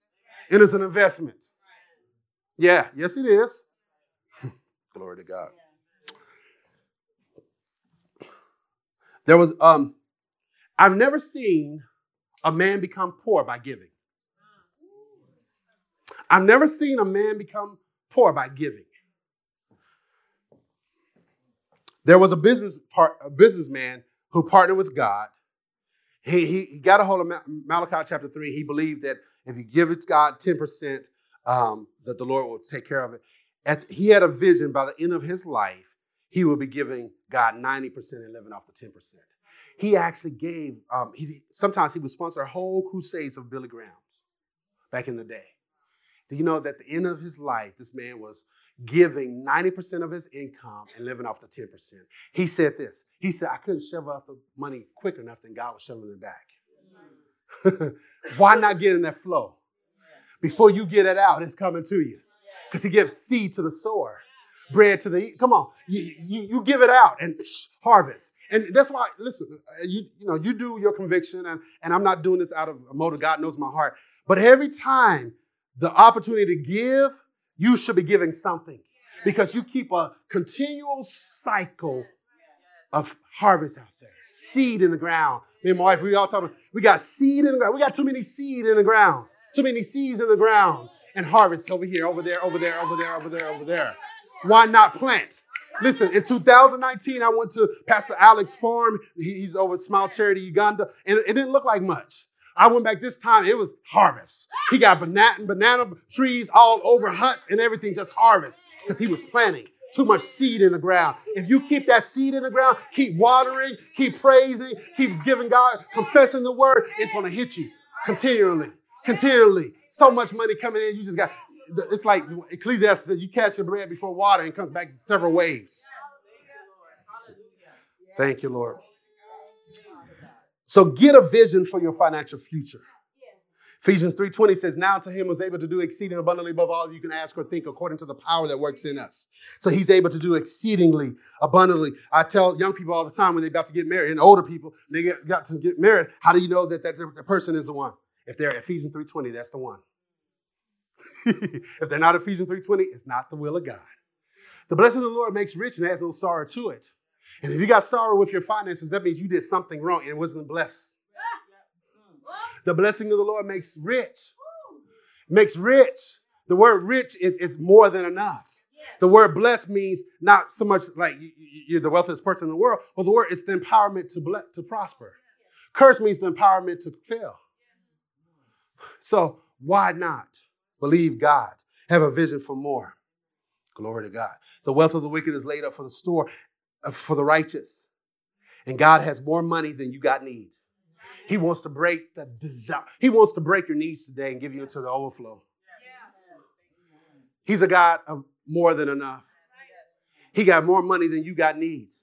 It is an investment. Yeah, yes, it is. [laughs] Glory to God. There was, um, I've never seen a man become poor by giving. I've never seen a man become poor by giving. There was a business part, a businessman who partnered with God. He, he, he got a hold of Malachi chapter 3. He believed that if you give it God 10%, um, that the Lord will take care of it. At, he had a vision by the end of his life he would be giving God 90% and living off the 10%. He actually gave, um, he, sometimes he would sponsor whole crusades of Billy Graham's back in the day. Do you know that at the end of his life, this man was, giving 90% of his income and living off the 10%. He said this. He said, I couldn't shove out the money quick enough, than God was shoving it back. [laughs] Why not get in that flow? Before you get it out, it's coming to you. Because he gives seed to the sower, bread to the eat. Come on, you, you, you give it out and psh, [sniffs] harvest. And that's why, listen, uh, you, you know, you do your conviction, and, and I'm not doing this out of a motive. God knows my heart. But every time the opportunity to give, you should be giving something because you keep a continual cycle of harvest out there, seed in the ground. Me and my wife, we all talking, we got seed in the ground. We got too many seed in the ground, too many seeds in the ground, and harvest over here, over there, over there, over there, over there, over there. Why not plant? Listen, in 2019, I went to Pastor Alex farm. He's over at Smile Charity Uganda, and it didn't look like much. I went back this time, it was harvest. He got banana, banana trees all over huts and everything, just harvest, because he was planting too much seed in the ground. If you keep that seed in the ground, keep watering, keep praising, keep giving God, confessing the word, it's going to hit you continually, continually. So much money coming in, you just got, it's like Ecclesiastes says, you catch your bread before water and comes back several waves. Thank you, Lord. So get a vision for your financial future. Ephesians 3:20 says, Now to him was able to do exceeding abundantly above all you can ask or think according to the power that works in us. So he's able to do exceedingly abundantly. I tell young people all the time when they're about to get married, and older people, they get, got to get married, how do you know that that the person is the one? If they're Ephesians 3:20, that's the one. [laughs] if they're not Ephesians 3:20, it's not the will of God. The blessing of the Lord makes rich and has no sorrow to it. And if you got sorrow with your finances, that means you did something wrong and it wasn't blessed. The blessing of the Lord makes rich. Makes rich. The word rich is, is more than enough. The word blessed means not so much like you're the wealthiest person in the world, but the word is the empowerment to, ble- to prosper. Curse means the empowerment to fail. So why not believe God? Have a vision for more. Glory to God. The wealth of the wicked is laid up for the store, Uh, for the righteous. And God has more money than you got needs. He wants to break the desire. He wants to break your needs today and give you into the overflow. He's a God of more than enough. He got more money than you got needs.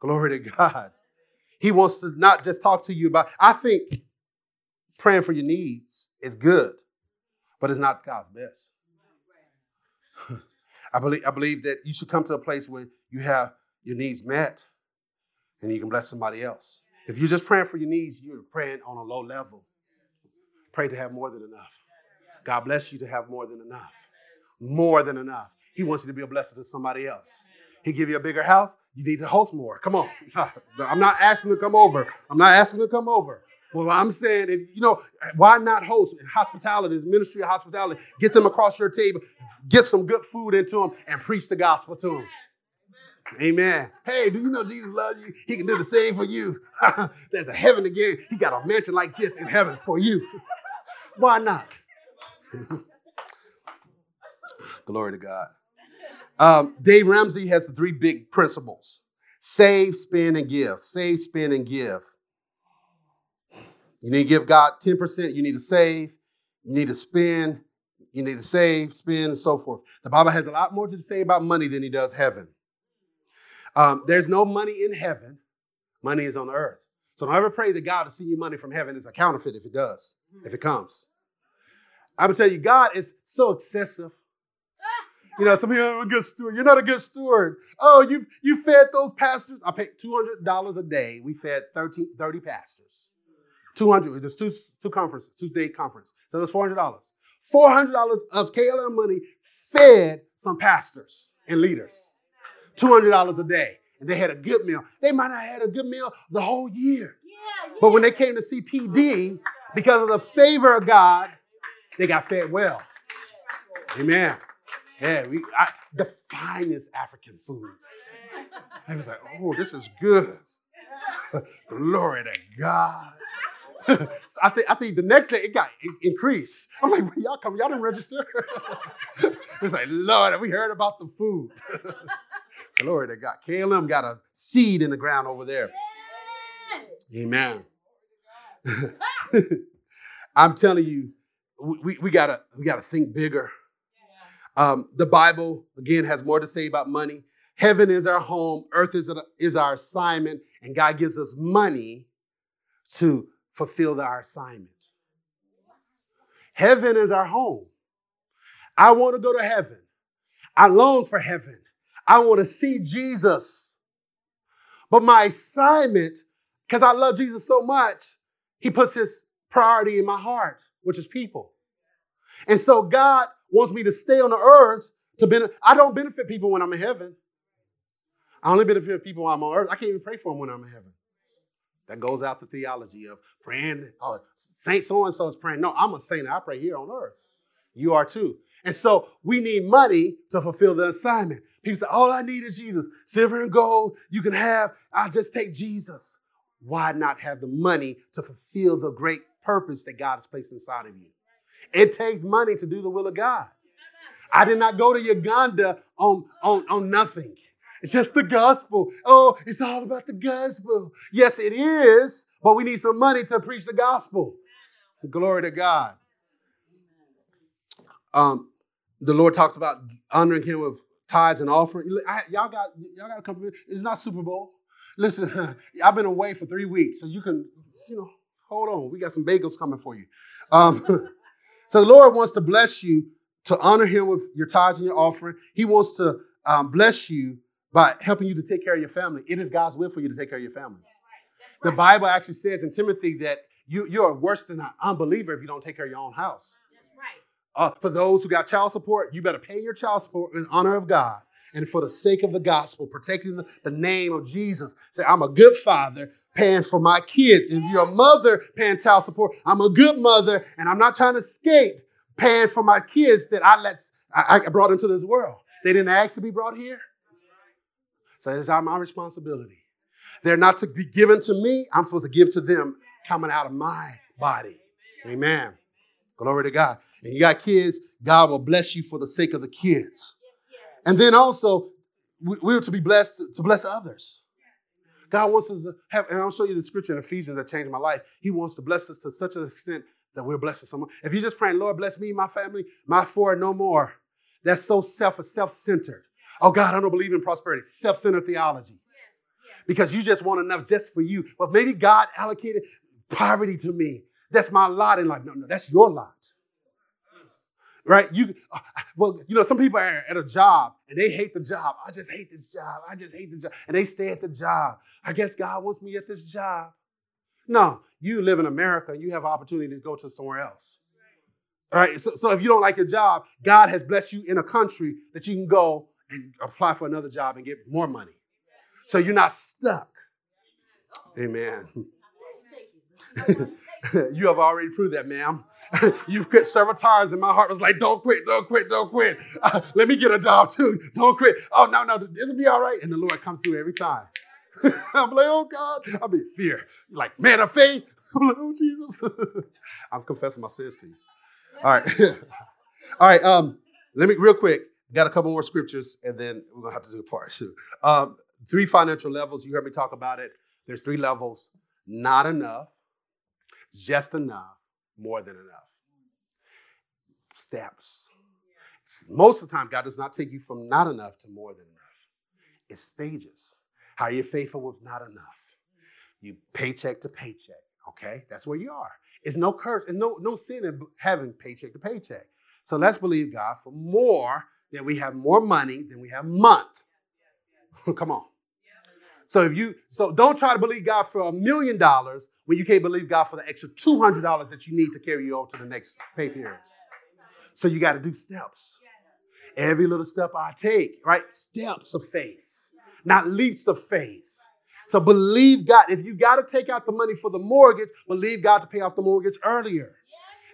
Glory to God. He wants to not just talk to you about, I think praying for your needs is good, but it's not God's best. [laughs] I believe, I believe that you should come to a place where you have your needs met and you can bless somebody else. If you're just praying for your needs, you're praying on a low level. Pray to have more than enough. God bless you to have more than enough. More than enough. He wants you to be a blessing to somebody else. He give you a bigger house, you need to host more. Come on. [laughs] I'm not asking to come over. I'm not asking to come over. Well, I'm saying, if, you know, why not host hospitality, ministry of hospitality? Get them across your table, get some good food into them, and preach the gospel to them. Amen. Hey, do you know Jesus loves you? He can do the same for you. [laughs] There's a heaven again. He got a mansion like this in heaven for you. [laughs] Why not? [laughs] Glory to God. Um, Dave Ramsey has the three big principles save, spend, and give. Save, spend, and give. You need to give God 10%, you need to save, you need to spend, you need to save, spend, and so forth. The Bible has a lot more to say about money than he does heaven. Um, there's no money in heaven. Money is on the earth. So don't ever pray that God to send you money from heaven is a counterfeit if it does, if it comes. I'm gonna tell you, God is so excessive. You know, some people are a good steward. You're not a good steward. Oh, you you fed those pastors. I paid $200 a day. We fed 13, 30 pastors. 200, there's two, two conferences, two day conference. So it was $400. $400 of KLM money fed some pastors and leaders. $200 a day. And they had a good meal. They might not have had a good meal the whole year. But when they came to CPD, because of the favor of God, they got fed well. Amen. Yeah, we I, the finest African foods. I was like, oh, this is good. [laughs] Glory to God. so [laughs] I think I think the next day it got increased. I'm like, y'all come, y'all didn't register. [laughs] it's like, Lord, we heard about the food. Glory to God. KLM got a seed in the ground over there. Amen. [laughs] [laughs] I'm telling you, we, we gotta we gotta think bigger. Um, the Bible, again, has more to say about money. Heaven is our home, earth is, is our assignment, and God gives us money to fulfill our assignment. Heaven is our home. I want to go to heaven. I long for heaven. I want to see Jesus. But my assignment, because I love Jesus so much, he puts his priority in my heart, which is people. And so God wants me to stay on the earth to benefit. I don't benefit people when I'm in heaven. I only benefit people when I'm on earth. I can't even pray for them when I'm in heaven. That goes out the theology of praying, oh, Saint so and so is praying. No, I'm a saint. I pray here on earth. You are too. And so we need money to fulfill the assignment. People say, all I need is Jesus. Silver and gold, you can have. I'll just take Jesus. Why not have the money to fulfill the great purpose that God has placed inside of you? It takes money to do the will of God. I did not go to Uganda on, on, on nothing. It's just the gospel. Oh, it's all about the gospel. Yes, it is, but we need some money to preach the gospel. Glory to God. Um, the Lord talks about honoring Him with tithes and offering. I, y'all got y'all got a couple. It's not Super Bowl. Listen, [laughs] I've been away for three weeks, so you can you know hold on. We got some bagels coming for you. Um, [laughs] so the Lord wants to bless you to honor Him with your tithes and your offering. He wants to um, bless you by helping you to take care of your family. It is God's will for you to take care of your family. That's right. That's right. The Bible actually says in Timothy that you, you are worse than an unbeliever if you don't take care of your own house. Uh, for those who got child support, you better pay your child support in honor of God and for the sake of the gospel, protecting the, name of Jesus. Say, I'm a good father paying for my kids. If you're a mother paying child support, I'm a good mother and I'm not trying to escape paying for my kids that I let I, I brought into this world. They didn't ask to be brought here. So it's not my responsibility. They're not to be given to me. I'm supposed to give to them coming out of my body. Amen. Glory to God. And you got kids, God will bless you for the sake of the kids. And then also, we, are to be blessed to bless others. God wants us to have, and I'll show you the scripture in Ephesians that changed my life. He wants to bless us to such an extent that we're blessing someone. If you're just praying, Lord, bless me, my family, my four, no more. That's so self self-centered. Oh God, I don't believe in prosperity. Self-centered theology. Because you just want enough just for you. But maybe God allocated poverty to me. That's my lot in life. No, no, that's your lot. Right? You well, you know, some people are at a job and they hate the job. I just hate this job. I just hate the job. And they stay at the job. I guess God wants me at this job. No, you live in America, and you have opportunity to go to somewhere else. All right. So, so if you don't like your job, God has blessed you in a country that you can go and apply for another job and get more money. So you're not stuck. Amen. [laughs] [laughs] you have already proved that, ma'am. [laughs] You've quit several times, and my heart was like, don't quit, don't quit, don't quit. [laughs] Let me get a job too. Don't quit. Oh, no, no, this will be all right. And the Lord comes through every time. I'm like, oh God. Be fear. Like, man of faith. I'm like, oh Jesus. I'm confessing my sins to you. All right. all right. Um, let me real quick. Got a couple more scriptures, and then we're gonna have to do part two. Um, three financial levels. You heard me talk about it. There's three levels. Not enough, just enough, more than enough. Steps. Most of the time, God does not take you from not enough to more than enough. It's stages. How are you faithful with not enough? You paycheck to paycheck. Okay, that's where you are. It's no curse. It's no no sin in having paycheck to paycheck. So let's believe God for more than we have more money than we have month. [laughs] Come on. So if you so don't try to believe God for a million dollars when you can't believe God for the extra two hundred dollars that you need to carry you on to the next pay period. So you got to do steps. Every little step I take, right? Steps of faith, not leaps of faith. So believe God. If you got to take out the money for the mortgage, believe God to pay off the mortgage earlier.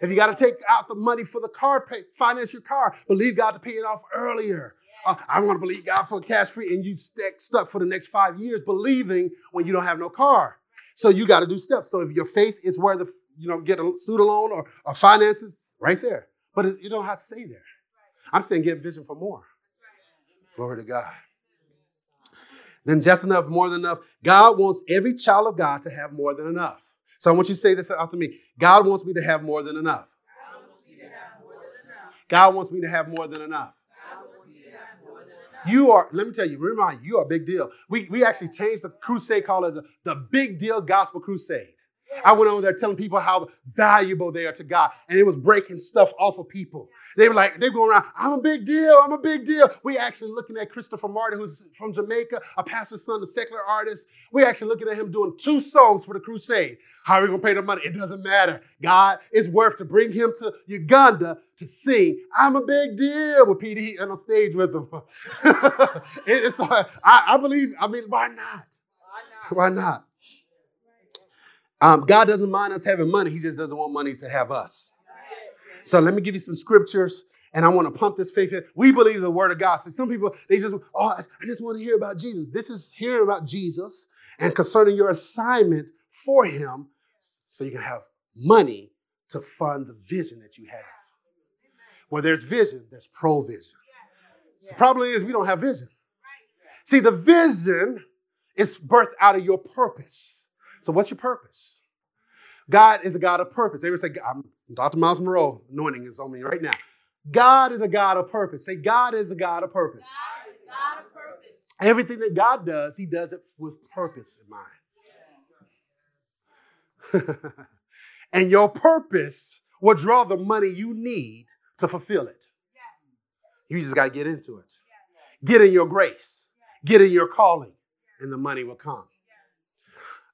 If you got to take out the money for the car, pay, finance your car, believe God to pay it off earlier. Uh, I want to believe God for cash free, and you stuck stuck for the next five years believing when you don't have no car. So you got to do steps. So if your faith is where the you know get a student loan or, or finances, right there. But it, you don't have to stay there. I'm saying get vision for more. Glory to God. Then just enough, more than enough. God wants every child of God to have more than enough. So I want you to say this after me. God wants me to have more than enough. God wants me to have more than enough. You are, let me tell you, you, you are a big deal. We, we actually changed the crusade, call it the, the Big Deal Gospel Crusade. I went over there telling people how valuable they are to God, and it was breaking stuff off of people. They were like, they're going around, I'm a big deal, I'm a big deal. We actually looking at Christopher Martin, who's from Jamaica, a pastor's son, a secular artist. We actually looking at him doing two songs for the crusade. How are we gonna pay the money? It doesn't matter. God is worth to bring him to Uganda to sing. I'm a big deal with PD on stage with him. [laughs] it's, I, I believe, I mean, why not? Why not? Um, God doesn't mind us having money, He just doesn't want money to have us. So let me give you some scriptures, and I want to pump this faith in. We believe the word of God. So some people, they just, oh, I just want to hear about Jesus. This is hearing about Jesus and concerning your assignment for Him so you can have money to fund the vision that you have. Where there's vision, there's provision. The problem is we don't have vision. See, the vision is birthed out of your purpose. So, what's your purpose? God is a God of purpose. Everybody say, I'm Dr. Miles Munroe, anointing is on me right now. God is a God of purpose. Say, God is a God of purpose. God of purpose. Everything that God does, He does it with purpose in mind. [laughs] and your purpose will draw the money you need to fulfill it. You just got to get into it. Get in your grace, get in your calling, and the money will come.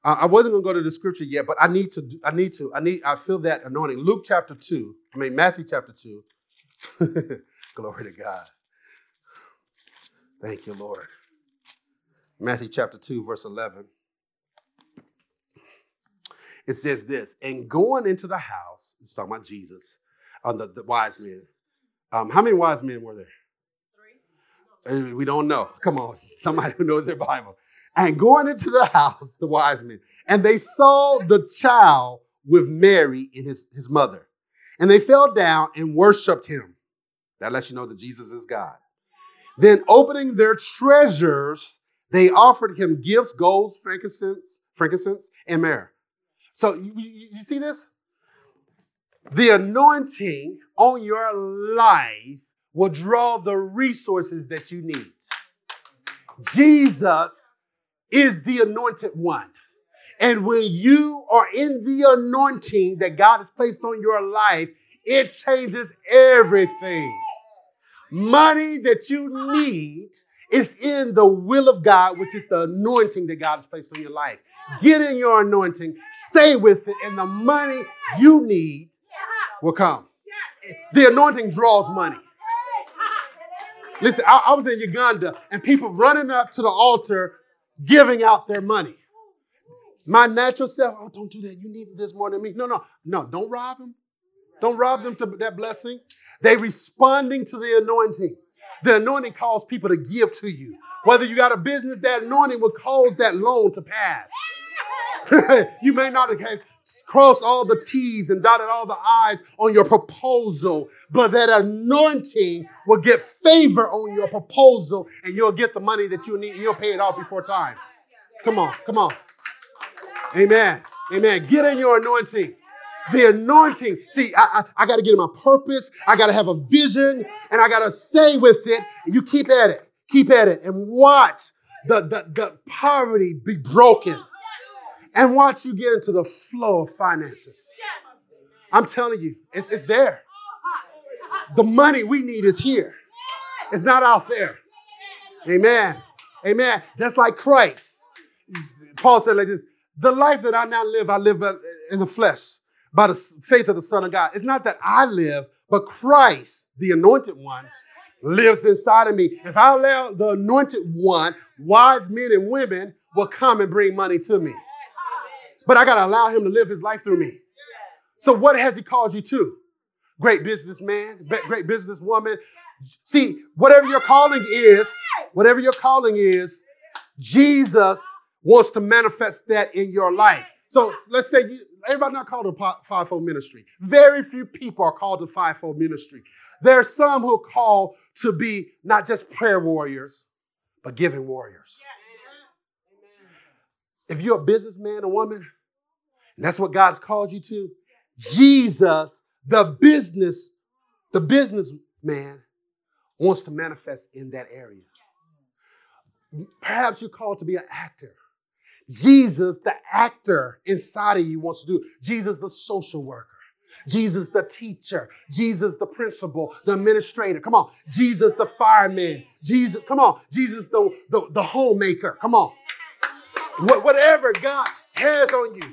I wasn't going to go to the scripture yet, but I need to. I need to. I need. I feel that anointing. Luke chapter two. I mean Matthew chapter two. [laughs] Glory to God. Thank you, Lord. Matthew chapter two, verse eleven. It says this, and going into the house, it's talking about Jesus, uh, the, the wise men. Um, how many wise men were there? Three. Uh, we don't know. Come on, somebody who knows their Bible and going into the house, the wise men, and they saw the child with Mary and his, his mother. And they fell down and worshiped him. That lets you know that Jesus is God. Then, opening their treasures, they offered him gifts, gold, frankincense, frankincense, and myrrh. So you, you, you see this? The anointing on your life will draw the resources that you need. Jesus is the anointed one. And when you are in the anointing that God has placed on your life, it changes everything. Money that you need is in the will of God, which is the anointing that God has placed on your life. Get in your anointing, stay with it, and the money you need will come. The anointing draws money. Listen, I, I was in Uganda and people running up to the altar giving out their money. My natural self, oh, don't do that. You need this more than me. No, no, no, don't rob them. Don't rob them to that blessing. They responding to the anointing. The anointing calls people to give to you. Whether you got a business, that anointing will cause that loan to pass. [laughs] you may not have crossed all the T's and dotted all the I's on your proposal, but that anointing will get favor on your proposal and you'll get the money that you need and you'll pay it off before time. Come on, come on. Amen. Amen. Get in your anointing. The anointing. See, I, I, I got to get in my purpose. I got to have a vision and I got to stay with it. You keep at it. Keep at it and watch the, the, the poverty be broken and watch you get into the flow of finances. I'm telling you, it's, it's there. The money we need is here. It's not out there. Amen. Amen. Just like Christ. Paul said like this The life that I now live, I live in the flesh by the faith of the Son of God. It's not that I live, but Christ, the anointed one, lives inside of me. If I allow the anointed one, wise men and women will come and bring money to me. But I got to allow him to live his life through me. So, what has he called you to? Great businessman, great businesswoman. See, whatever your calling is, whatever your calling is, Jesus wants to manifest that in your life. So let's say you, everybody not called to fivefold ministry. Very few people are called to fivefold ministry. There are some who are called to be not just prayer warriors, but giving warriors. If you're a businessman or woman, and that's what God's called you to. Jesus, the business, the businessman, wants to manifest in that area. Perhaps you're called to be an actor. Jesus, the actor inside of you, wants to do. Jesus, the social worker. Jesus, the teacher. Jesus, the principal, the administrator. Come on. Jesus, the fireman. Jesus, come on. Jesus, the, the, the homemaker. Come on. whatever God has on you.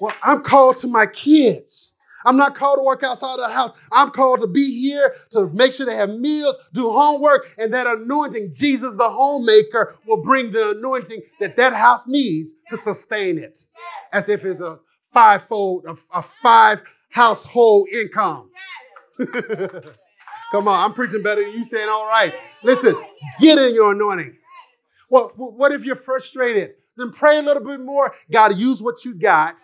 Well, I'm called to my kids. I'm not called to work outside of the house. I'm called to be here to make sure they have meals, do homework, and that anointing, Jesus the homemaker, will bring the anointing that that house needs to sustain it. As if it's a fivefold, a, a five household income. [laughs] Come on, I'm preaching better than you saying all right. Listen, get in your anointing. Well, what if you're frustrated? Then pray a little bit more. God, use what you got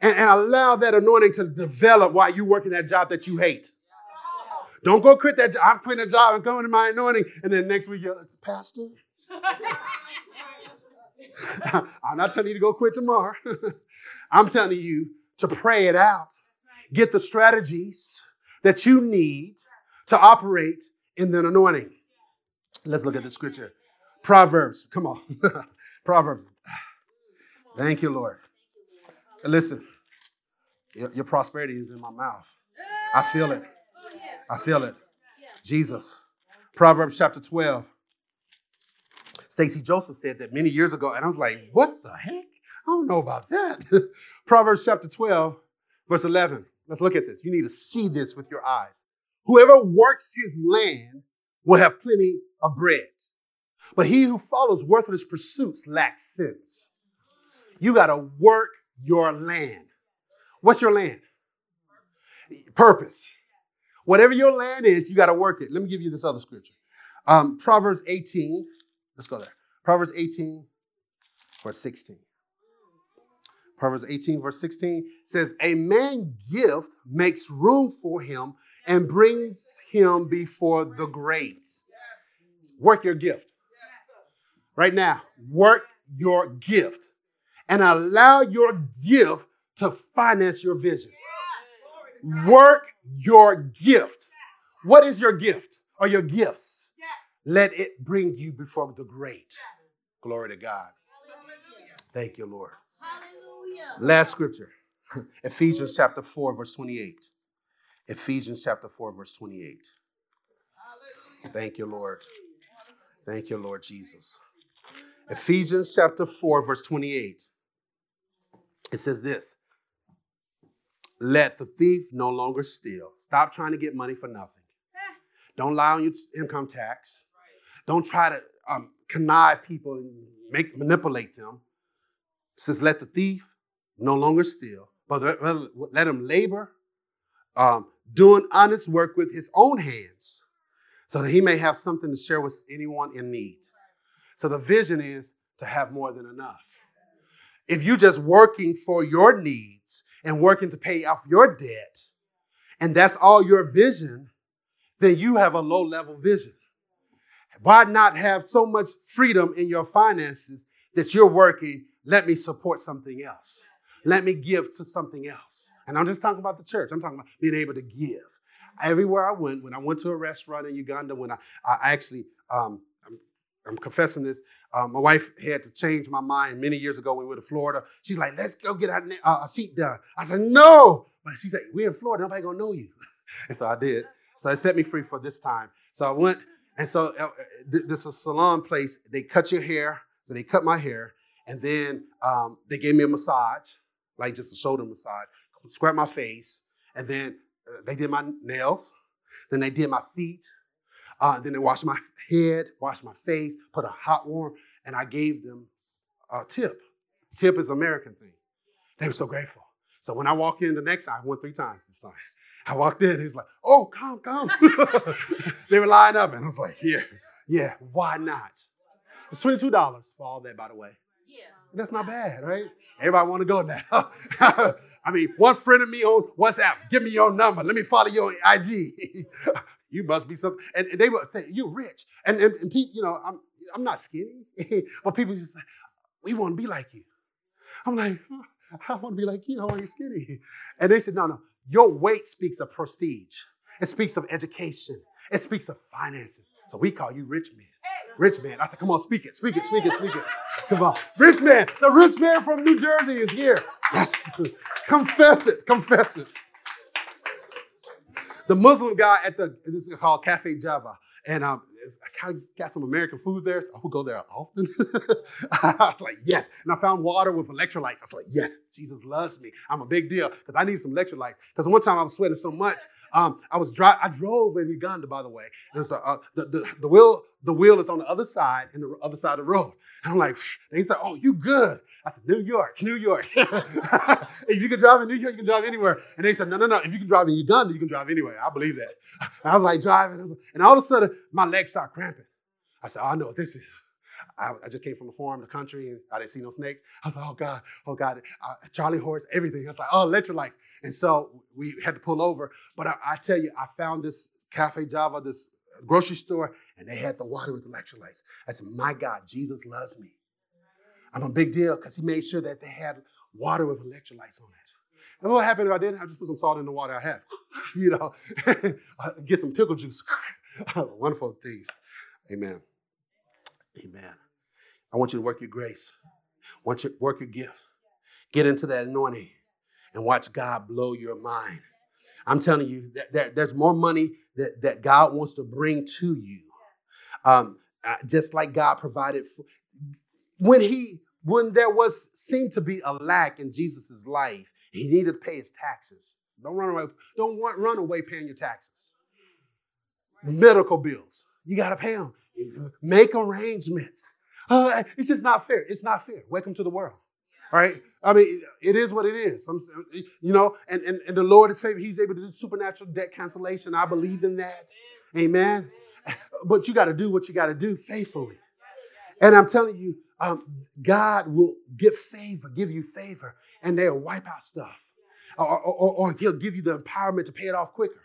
and, and allow that anointing to develop while you're working that job that you hate. Don't go quit that job. I'm quitting a job and going to my anointing. And then next week you're like, Pastor. [laughs] I'm not telling you to go quit tomorrow. [laughs] I'm telling you to pray it out. Get the strategies that you need to operate in the anointing. Let's look at the scripture. Proverbs, come on. [laughs] Proverbs. Thank you, Lord. Listen, your, your prosperity is in my mouth. I feel it. I feel it. Jesus. Proverbs chapter 12. Stacy Joseph said that many years ago, and I was like, what the heck? I don't know about that. [laughs] Proverbs chapter 12, verse 11. Let's look at this. You need to see this with your eyes. Whoever works his land will have plenty of bread, but he who follows worthless pursuits lacks sense. You got to work your land. What's your land? Purpose. Whatever your land is, you got to work it. Let me give you this other scripture. Um, Proverbs 18. Let's go there. Proverbs 18, verse 16. Proverbs 18, verse 16 says, A man gift makes room for him and brings him before the great. Work your gift. Right now, work your gift and allow your gift to finance your vision. Work your gift. What is your gift or your gifts? Let it bring you before the great. Glory to God. Thank you, Lord. Last scripture [laughs] Ephesians chapter 4, verse 28. Ephesians chapter 4, verse 28. Thank you, Lord. Thank you, Lord Jesus. Ephesians chapter 4, verse 28. It says this Let the thief no longer steal. Stop trying to get money for nothing. Don't lie on your income tax. Don't try to um, connive people and make manipulate them. It says, Let the thief no longer steal, but let him labor, um, doing honest work with his own hands, so that he may have something to share with anyone in need. So the vision is to have more than enough. If you're just working for your needs and working to pay off your debt, and that's all your vision, then you have a low level vision. Why not have so much freedom in your finances that you're working? Let me support something else. Let me give to something else. And I'm just talking about the church. I'm talking about being able to give. Everywhere I went, when I went to a restaurant in Uganda, when I, I actually, um, I'm, I'm confessing this, um, my wife had to change my mind many years ago when we went to Florida. She's like, let's go get our, uh, our feet done. I said, no. But she said, we're in Florida, nobody gonna know you. [laughs] and so I did. So it set me free for this time. So I went, and so uh, this is a salon place. They cut your hair. So they cut my hair. And then um, they gave me a massage, like just a shoulder massage, scrub my face. And then uh, they did my nails. Then they did my feet. Uh, then they washed my head, washed my face, put a hot warm, and I gave them a tip. Tip is American thing. They were so grateful. So when I walked in the next time, I went three times this time. I walked in, he was like, oh, come, come. [laughs] they were lined up, and I was like, yeah, yeah, why not? It's $22 for all that, by the way. Yeah. That's not bad, right? Everybody want to go now. [laughs] I mean, one friend of me on WhatsApp, give me your number. Let me follow you on IG. [laughs] you must be something. And, they would say, you're rich. And, and, and people, you know, I'm, I'm not skinny. [laughs] but people just say, we want to be like you. I'm like, I want to be like you. Want to be skinny. And they said, no, no. Your weight speaks of prestige. It speaks of education. It speaks of finances. So we call you rich men. Rich man. I said, come on, speak it, speak it, speak it, speak it. Come on. Rich man. The rich man from New Jersey is here. Yes. [laughs] confess it. Confess it. The Muslim guy at the, this is called Cafe Java. And um, I kind of got some American food there, so I would go there often. [laughs] I was like, yes. And I found water with electrolytes. I was like, yes, Jesus loves me. I'm a big deal because I need some electrolytes. Because one time I was sweating so much, um, I was dry. I drove in Uganda, by the way. And so uh, the, the, the wheel the wheel is on the other side and the other side of the road. And I'm like, they said, oh, you good. I said, New York, New York. [laughs] if you can drive in New York, you can drive anywhere. And they said, no, no, no. If you can drive in Uganda, you can drive anywhere. I believe that. [laughs] I was like driving. And all of a sudden, my legs start cramping. I said, oh, I know what this is. I, I, just came from the farm, the country, and I didn't see no snakes. I was like, oh God, oh God, uh, Charlie horse, everything. I was like, oh, electrolytes. And so we had to pull over. But I, I tell you, I found this Cafe Java, this grocery store, and they had the water with electrolytes. I said, My God, Jesus loves me. I'm a big deal because he made sure that they had water with electrolytes on it. And what happened if I didn't? I just put some salt in the water I have. [laughs] you know, [laughs] get some pickle juice. [laughs] Wonderful things. Amen. Amen. I want you to work your grace. I want you to work your gift. Get into that anointing and watch God blow your mind. I'm telling you, that there's more money that, that God wants to bring to you. Um, uh, just like God provided for, when he when there was seemed to be a lack in Jesus' life, he needed to pay his taxes. Don't run away. Don't run away paying your taxes. Medical bills, you got to pay them. Make arrangements. Uh, it's just not fair. It's not fair. Welcome to the world. All right. I mean, it is what it is. I'm, you know, and, and, and the Lord is favorite. He's able to do supernatural debt cancellation. I believe in that. Amen. But you got to do what you got to do faithfully. And I'm telling you, um, God will give favor, give you favor, and they'll wipe out stuff. Or, or, or he'll give you the empowerment to pay it off quicker.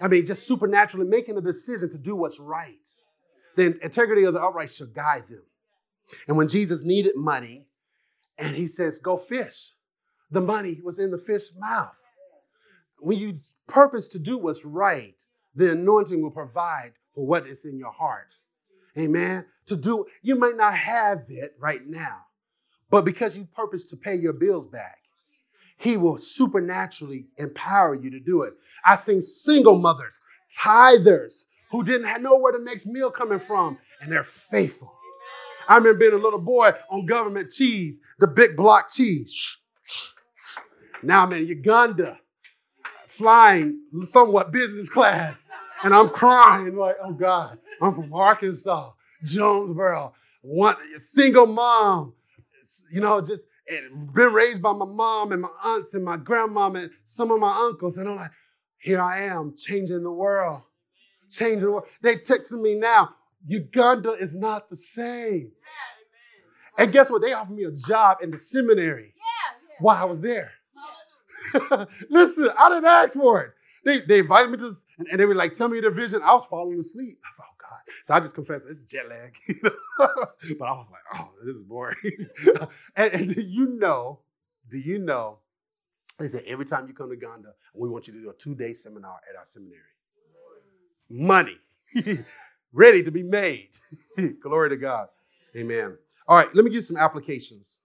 I mean, just supernaturally making a decision to do what's right. The integrity of the upright shall guide them. And when Jesus needed money, and he says, Go fish. The money was in the fish mouth. When you purpose to do what's right, the anointing will provide for what is in your heart. Amen. To do, you might not have it right now, but because you purpose to pay your bills back, he will supernaturally empower you to do it. I've seen single mothers, tithers, who didn't know where the next meal coming from, and they're faithful. I remember being a little boy on government cheese, the big block cheese. Now I'm in Uganda, flying somewhat business class, and I'm crying like, oh God, I'm from Arkansas, Jonesboro, one single mom, you know, just been raised by my mom and my aunts and my grandmom and some of my uncles, and I'm like, here I am changing the world, changing the world. They texting me now. Uganda is not the same. And guess what? They offered me a job in the seminary while I was there. [laughs] Listen, I didn't ask for it. They, they invited me to this, and, and, they were like, tell me their vision. I was falling asleep. I said, oh God. So I just confessed, it's jet lag. [laughs] but I was like, oh, this is boring. [laughs] and, and do you know, do you know, they said every time you come to Uganda, we want you to do a two-day seminar at our seminary. Money. Ready to be made. [laughs] Glory to God. Amen. All right, let me give some applications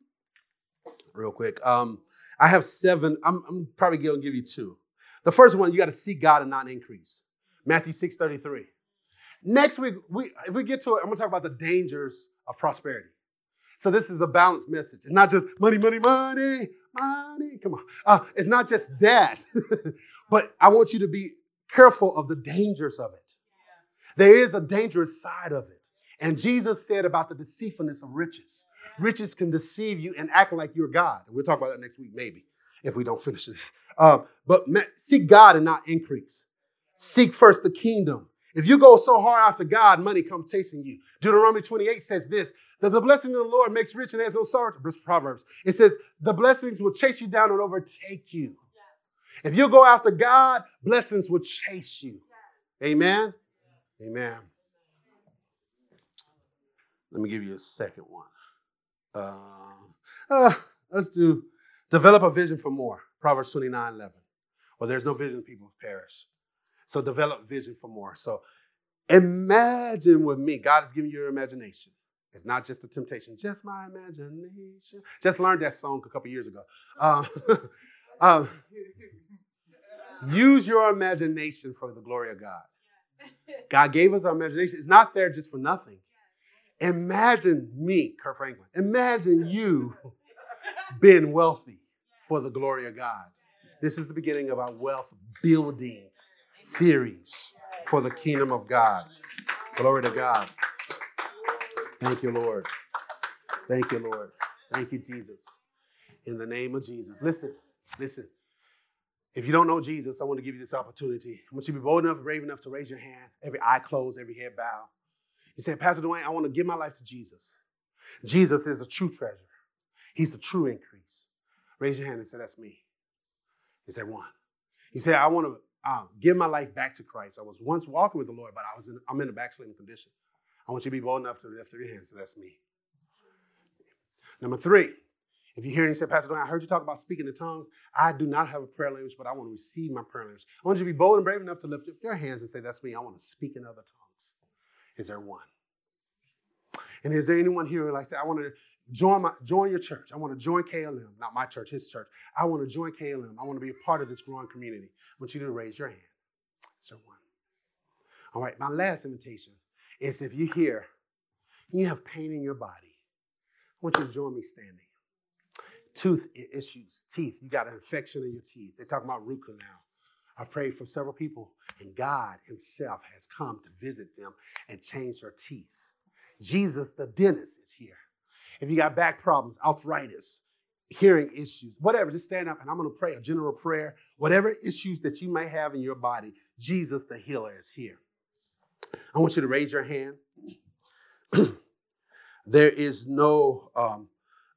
real quick. Um, I have seven. I'm, I'm probably going to give you two. The first one, you got to seek God and not increase. Matthew 6 33. Next week, we, if we get to it, I'm going to talk about the dangers of prosperity. So this is a balanced message. It's not just money, money, money, money. Come on. Uh, it's not just that, [laughs] but I want you to be careful of the dangers of it. There is a dangerous side of it. And Jesus said about the deceitfulness of riches. Riches can deceive you and act like you're God. we'll talk about that next week, maybe, if we don't finish it. Uh, [laughs] but seek God and not increase. Seek first the kingdom. If you go so hard after God, money comes chasing you. Deuteronomy 28 says this that the blessing of the Lord makes rich and has no sorrow. Proverbs. It says the blessings will chase you down and overtake you. If you go after God, blessings will chase you. Amen. Amen. Let me give you a second one. Uh, uh, let's do develop a vision for more. Proverbs 29 11. Well, there's no vision, people perish. So develop vision for more. So Imagine with me, God has given you your imagination. It's not just a temptation, just my imagination. Just learned that song a couple years ago. Uh, [laughs] uh, use your imagination for the glory of God. God gave us our imagination. It's not there just for nothing. Imagine me, Kirk Franklin. Imagine you being wealthy for the glory of God. This is the beginning of our wealth building series for the kingdom of God. Glory to God. Thank you, Lord. Thank you, Lord. Thank you, Jesus. In the name of Jesus. Listen, listen. If you don't know Jesus, I want to give you this opportunity. I want you to be bold enough, brave enough to raise your hand, every eye closed, every head bowed. You say, Pastor Dwayne, I want to give my life to Jesus. Jesus is a true treasure. He's the true increase. Raise your hand and say, That's me. Is there one? He said, I want to uh, give my life back to Christ. I was once walking with the Lord, but I was in, I'm in a backsliding condition. I want you to be bold enough to lift your hands. So that's me. Number three, if you're hearing you say, Pastor Dwayne, I heard you talk about speaking in tongues. I do not have a prayer language, but I want to receive my prayer language. I want you to be bold and brave enough to lift up your hands and say, That's me. I want to speak in other tongues. Is there one? And is there anyone here who like say, I want to join my join your church. I want to join KLM, not my church, his church. I want to join KLM. I want to be a part of this growing community. I want you to raise your hand. Is there one? All right, my last invitation is if you're here, you have pain in your body. I want you to join me standing. Tooth issues, teeth. You got an infection in your teeth. They're talking about root canal. I've prayed for several people, and God Himself has come to visit them and change their teeth. Jesus, the dentist, is here. If you got back problems, arthritis, hearing issues, whatever, just stand up and I'm going to pray a general prayer. Whatever issues that you may have in your body, Jesus, the healer, is here. I want you to raise your hand. [clears throat] there is no, um,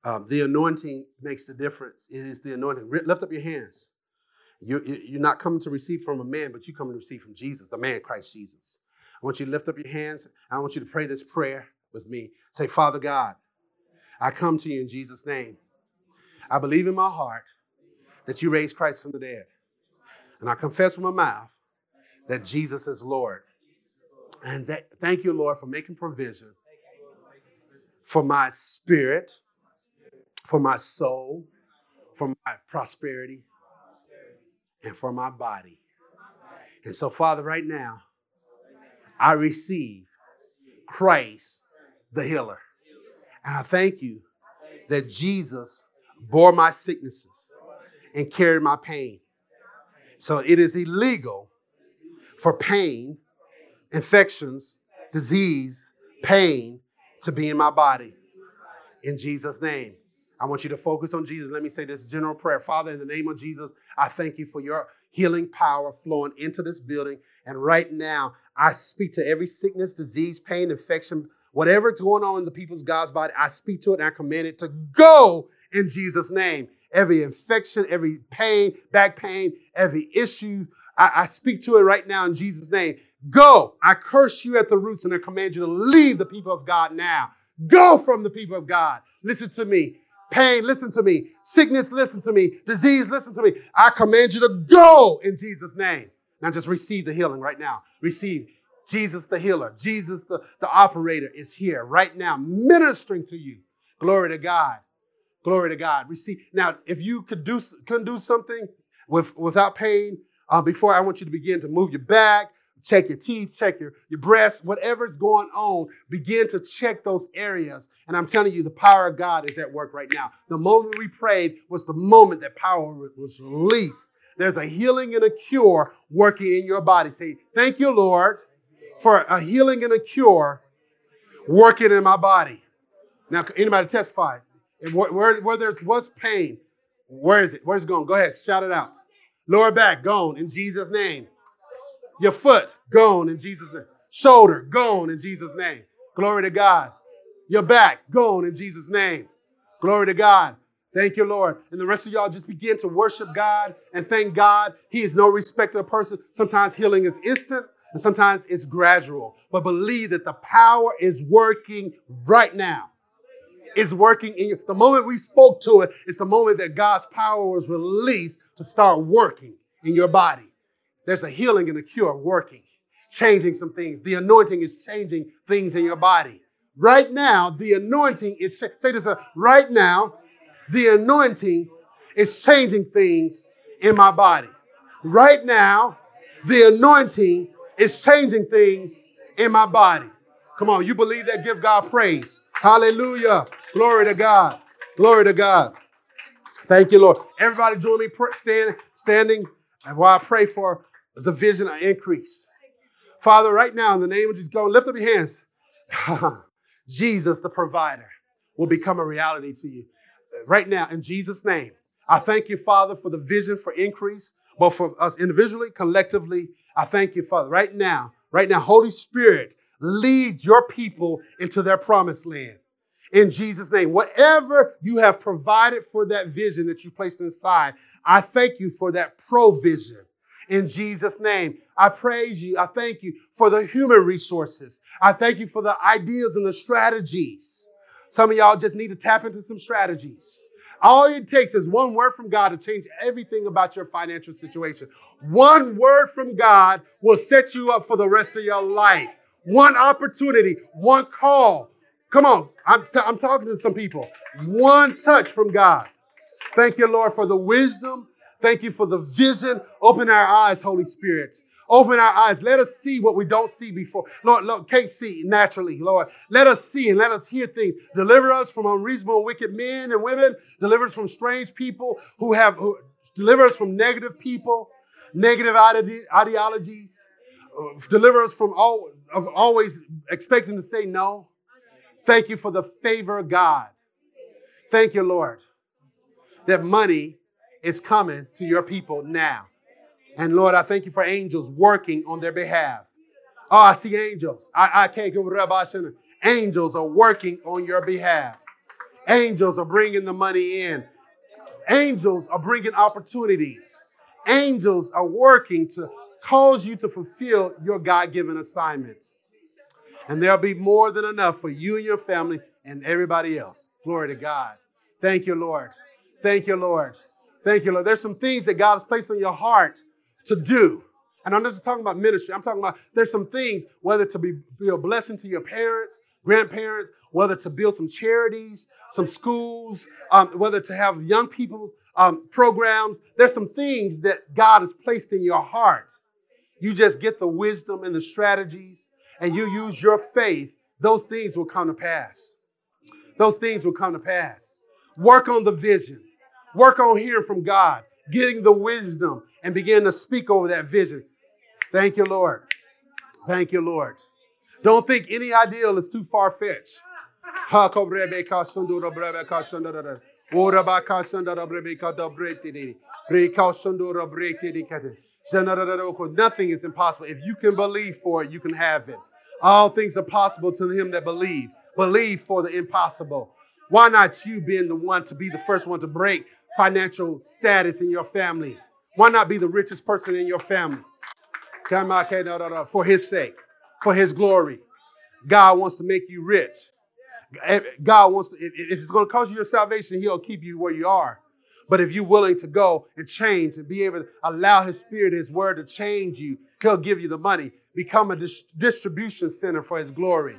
um, the anointing makes the difference. It is the anointing. Lift up your hands. You, you're not coming to receive from a man, but you come to receive from Jesus, the man Christ Jesus. I want you to lift up your hands. I want you to pray this prayer with me. Say, Father God, I come to you in Jesus' name. I believe in my heart that you raised Christ from the dead. And I confess with my mouth that Jesus is Lord. And that, thank you, Lord, for making provision for my spirit, for my soul, for my prosperity, and for my body. And so, Father, right now, I receive Christ the healer. And I thank you that Jesus bore my sicknesses and carried my pain. So it is illegal for pain, infections, disease, pain to be in my body. In Jesus' name. I want you to focus on Jesus. Let me say this general prayer. Father, in the name of Jesus, I thank you for your healing power flowing into this building. And right now, I speak to every sickness, disease, pain, infection, whatever's going on in the people's God's body, I speak to it and I command it to go in Jesus' name. Every infection, every pain, back pain, every issue, I, I speak to it right now in Jesus' name. Go. I curse you at the roots and I command you to leave the people of God now. Go from the people of God. Listen to me. Pain, listen to me. Sickness, listen to me. Disease, listen to me. I command you to go in Jesus' name. Now just receive the healing right now. Receive Jesus the healer, Jesus the, the operator is here right now ministering to you. Glory to God. Glory to God. Receive. Now, if you could do, couldn't do something with, without pain, uh, before I want you to begin to move your back, check your teeth, check your, your breast, whatever's going on, begin to check those areas. And I'm telling you, the power of God is at work right now. The moment we prayed was the moment that power was released. There's a healing and a cure working in your body. Say, Thank you, Lord, for a healing and a cure working in my body. Now, anybody testify? Where, where, where there was pain, where is it? Where's it going? Go ahead, shout it out. Lower back, gone in Jesus' name. Your foot, gone in Jesus' name. Shoulder, gone in Jesus' name. Glory to God. Your back, gone in Jesus' name. Glory to God. Thank you, Lord. And the rest of y'all just begin to worship God and thank God. He is no respecter of person. Sometimes healing is instant and sometimes it's gradual. But believe that the power is working right now It's working in you. The moment we spoke to it, it's the moment that God's power was released to start working in your body. There's a healing and a cure working. changing some things. The anointing is changing things in your body. Right now, the anointing is, say this, uh, right now, the anointing is changing things in my body. Right now, the anointing is changing things in my body. Come on, you believe that? Give God praise. Hallelujah. Glory to God. Glory to God. Thank you, Lord. Everybody join me stand, standing while I pray for the vision of increase. Father, right now, in the name of Jesus, go and lift up your hands. [laughs] Jesus, the provider, will become a reality to you. Right now, in Jesus' name, I thank you, Father, for the vision for increase, both for us individually, collectively. I thank you, Father, right now, right now, Holy Spirit, lead your people into their promised land. In Jesus' name, whatever you have provided for that vision that you placed inside, I thank you for that provision. In Jesus' name, I praise you. I thank you for the human resources. I thank you for the ideas and the strategies. Some of y'all just need to tap into some strategies. All it takes is one word from God to change everything about your financial situation. One word from God will set you up for the rest of your life. One opportunity, one call. Come on, I'm, t- I'm talking to some people. One touch from God. Thank you, Lord, for the wisdom. Thank you for the vision. Open our eyes, Holy Spirit. Open our eyes. Let us see what we don't see before. Lord, Lord, can't see naturally, Lord. Let us see and let us hear things. Deliver us from unreasonable wicked men and women. Deliver us from strange people who have, who, deliver us from negative people, negative ide- ideologies. Uh, deliver us from all, of always expecting to say no. Thank you for the favor of God. Thank you, Lord, that money is coming to your people now. And Lord, I thank you for angels working on their behalf. Oh, I see angels. I, I can't give go with Angels are working on your behalf. Angels are bringing the money in. Angels are bringing opportunities. Angels are working to cause you to fulfill your God given assignment. And there'll be more than enough for you and your family and everybody else. Glory to God. Thank you, Lord. Thank you, Lord. Thank you, Lord. There's some things that God has placed on your heart to do. And I'm not just talking about ministry. I'm talking about there's some things, whether to be, be a blessing to your parents, grandparents, whether to build some charities, some schools, um, whether to have young people's um, programs. There's some things that God has placed in your heart. You just get the wisdom and the strategies, and you use your faith. Those things will come to pass. Those things will come to pass. Work on the vision. Work on hearing from God, getting the wisdom and begin to speak over that vision. Thank you, Lord. Thank you, Lord. Don't think any ideal is too far fetched. Nothing is impossible. If you can believe for it, you can have it. All things are possible to him that believe. Believe for the impossible. Why not you being the one to be the first one to break financial status in your family? Why not be the richest person in your family? For his sake, for his glory. God wants to make you rich. God wants to, if it's going to cost you your salvation, he'll keep you where you are. But if you're willing to go and change and be able to allow his spirit, his word to change you, he'll give you the money. Become a dis- distribution center for his glory.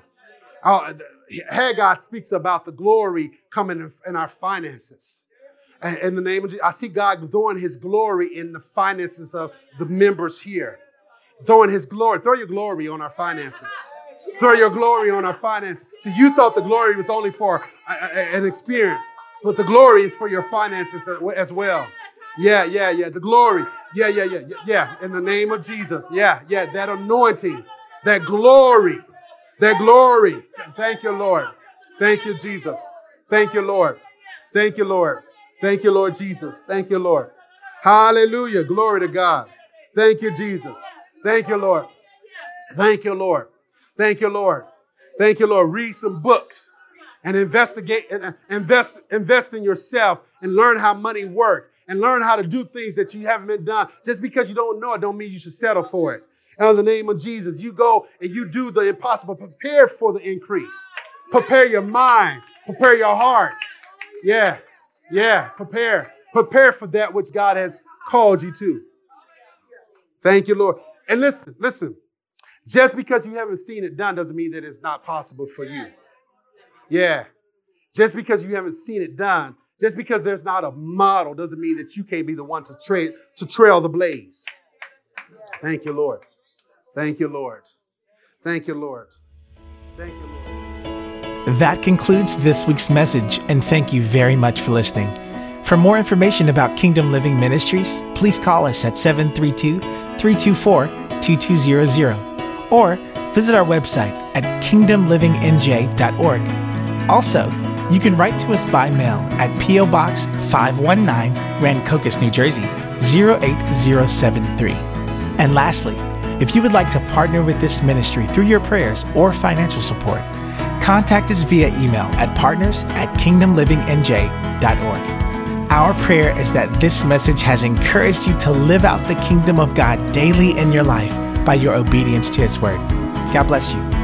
Uh, Haggai speaks about the glory coming in, in our finances in the name of Jesus. I see God throwing his glory in the finances of the members here. Throwing his glory. Throw your glory on our finances. Throw your glory on our finances. See, you thought the glory was only for an experience, but the glory is for your finances as well. Yeah, yeah, yeah. The glory. Yeah, yeah, yeah, yeah. In the name of Jesus. Yeah, yeah. That anointing, that glory, that glory. Thank you, Lord. Thank you, Jesus. Thank you, Lord. Thank you, Lord. Thank you, Lord Jesus. Thank you, Lord. Hallelujah. Glory to God. Thank you, Jesus. Thank you, Lord. Thank you, Lord. Thank you, Lord. Thank you, Lord. Read some books and investigate and uh, invest, invest in yourself and learn how money works and learn how to do things that you haven't been done. Just because you don't know it, don't mean you should settle for it. And in the name of Jesus, you go and you do the impossible. Prepare for the increase. Prepare your mind. Prepare your heart. Yeah. Yeah, prepare. Prepare for that which God has called you to. Thank you, Lord. And listen, listen. Just because you haven't seen it done doesn't mean that it's not possible for you. Yeah. Just because you haven't seen it done, just because there's not a model doesn't mean that you can't be the one to trail to trail the blaze. Thank you, Lord. Thank you, Lord. Thank you, Lord. Thank you, Lord. That concludes this week's message, and thank you very much for listening. For more information about Kingdom Living Ministries, please call us at 732 324 2200 or visit our website at kingdomlivingnj.org. Also, you can write to us by mail at P.O. Box 519, Rancocas, New Jersey 08073. And lastly, if you would like to partner with this ministry through your prayers or financial support, contact us via email at partners at kingdomlivingnj.org. Our prayer is that this message has encouraged you to live out the kingdom of God daily in your life by your obedience to His word. God bless you.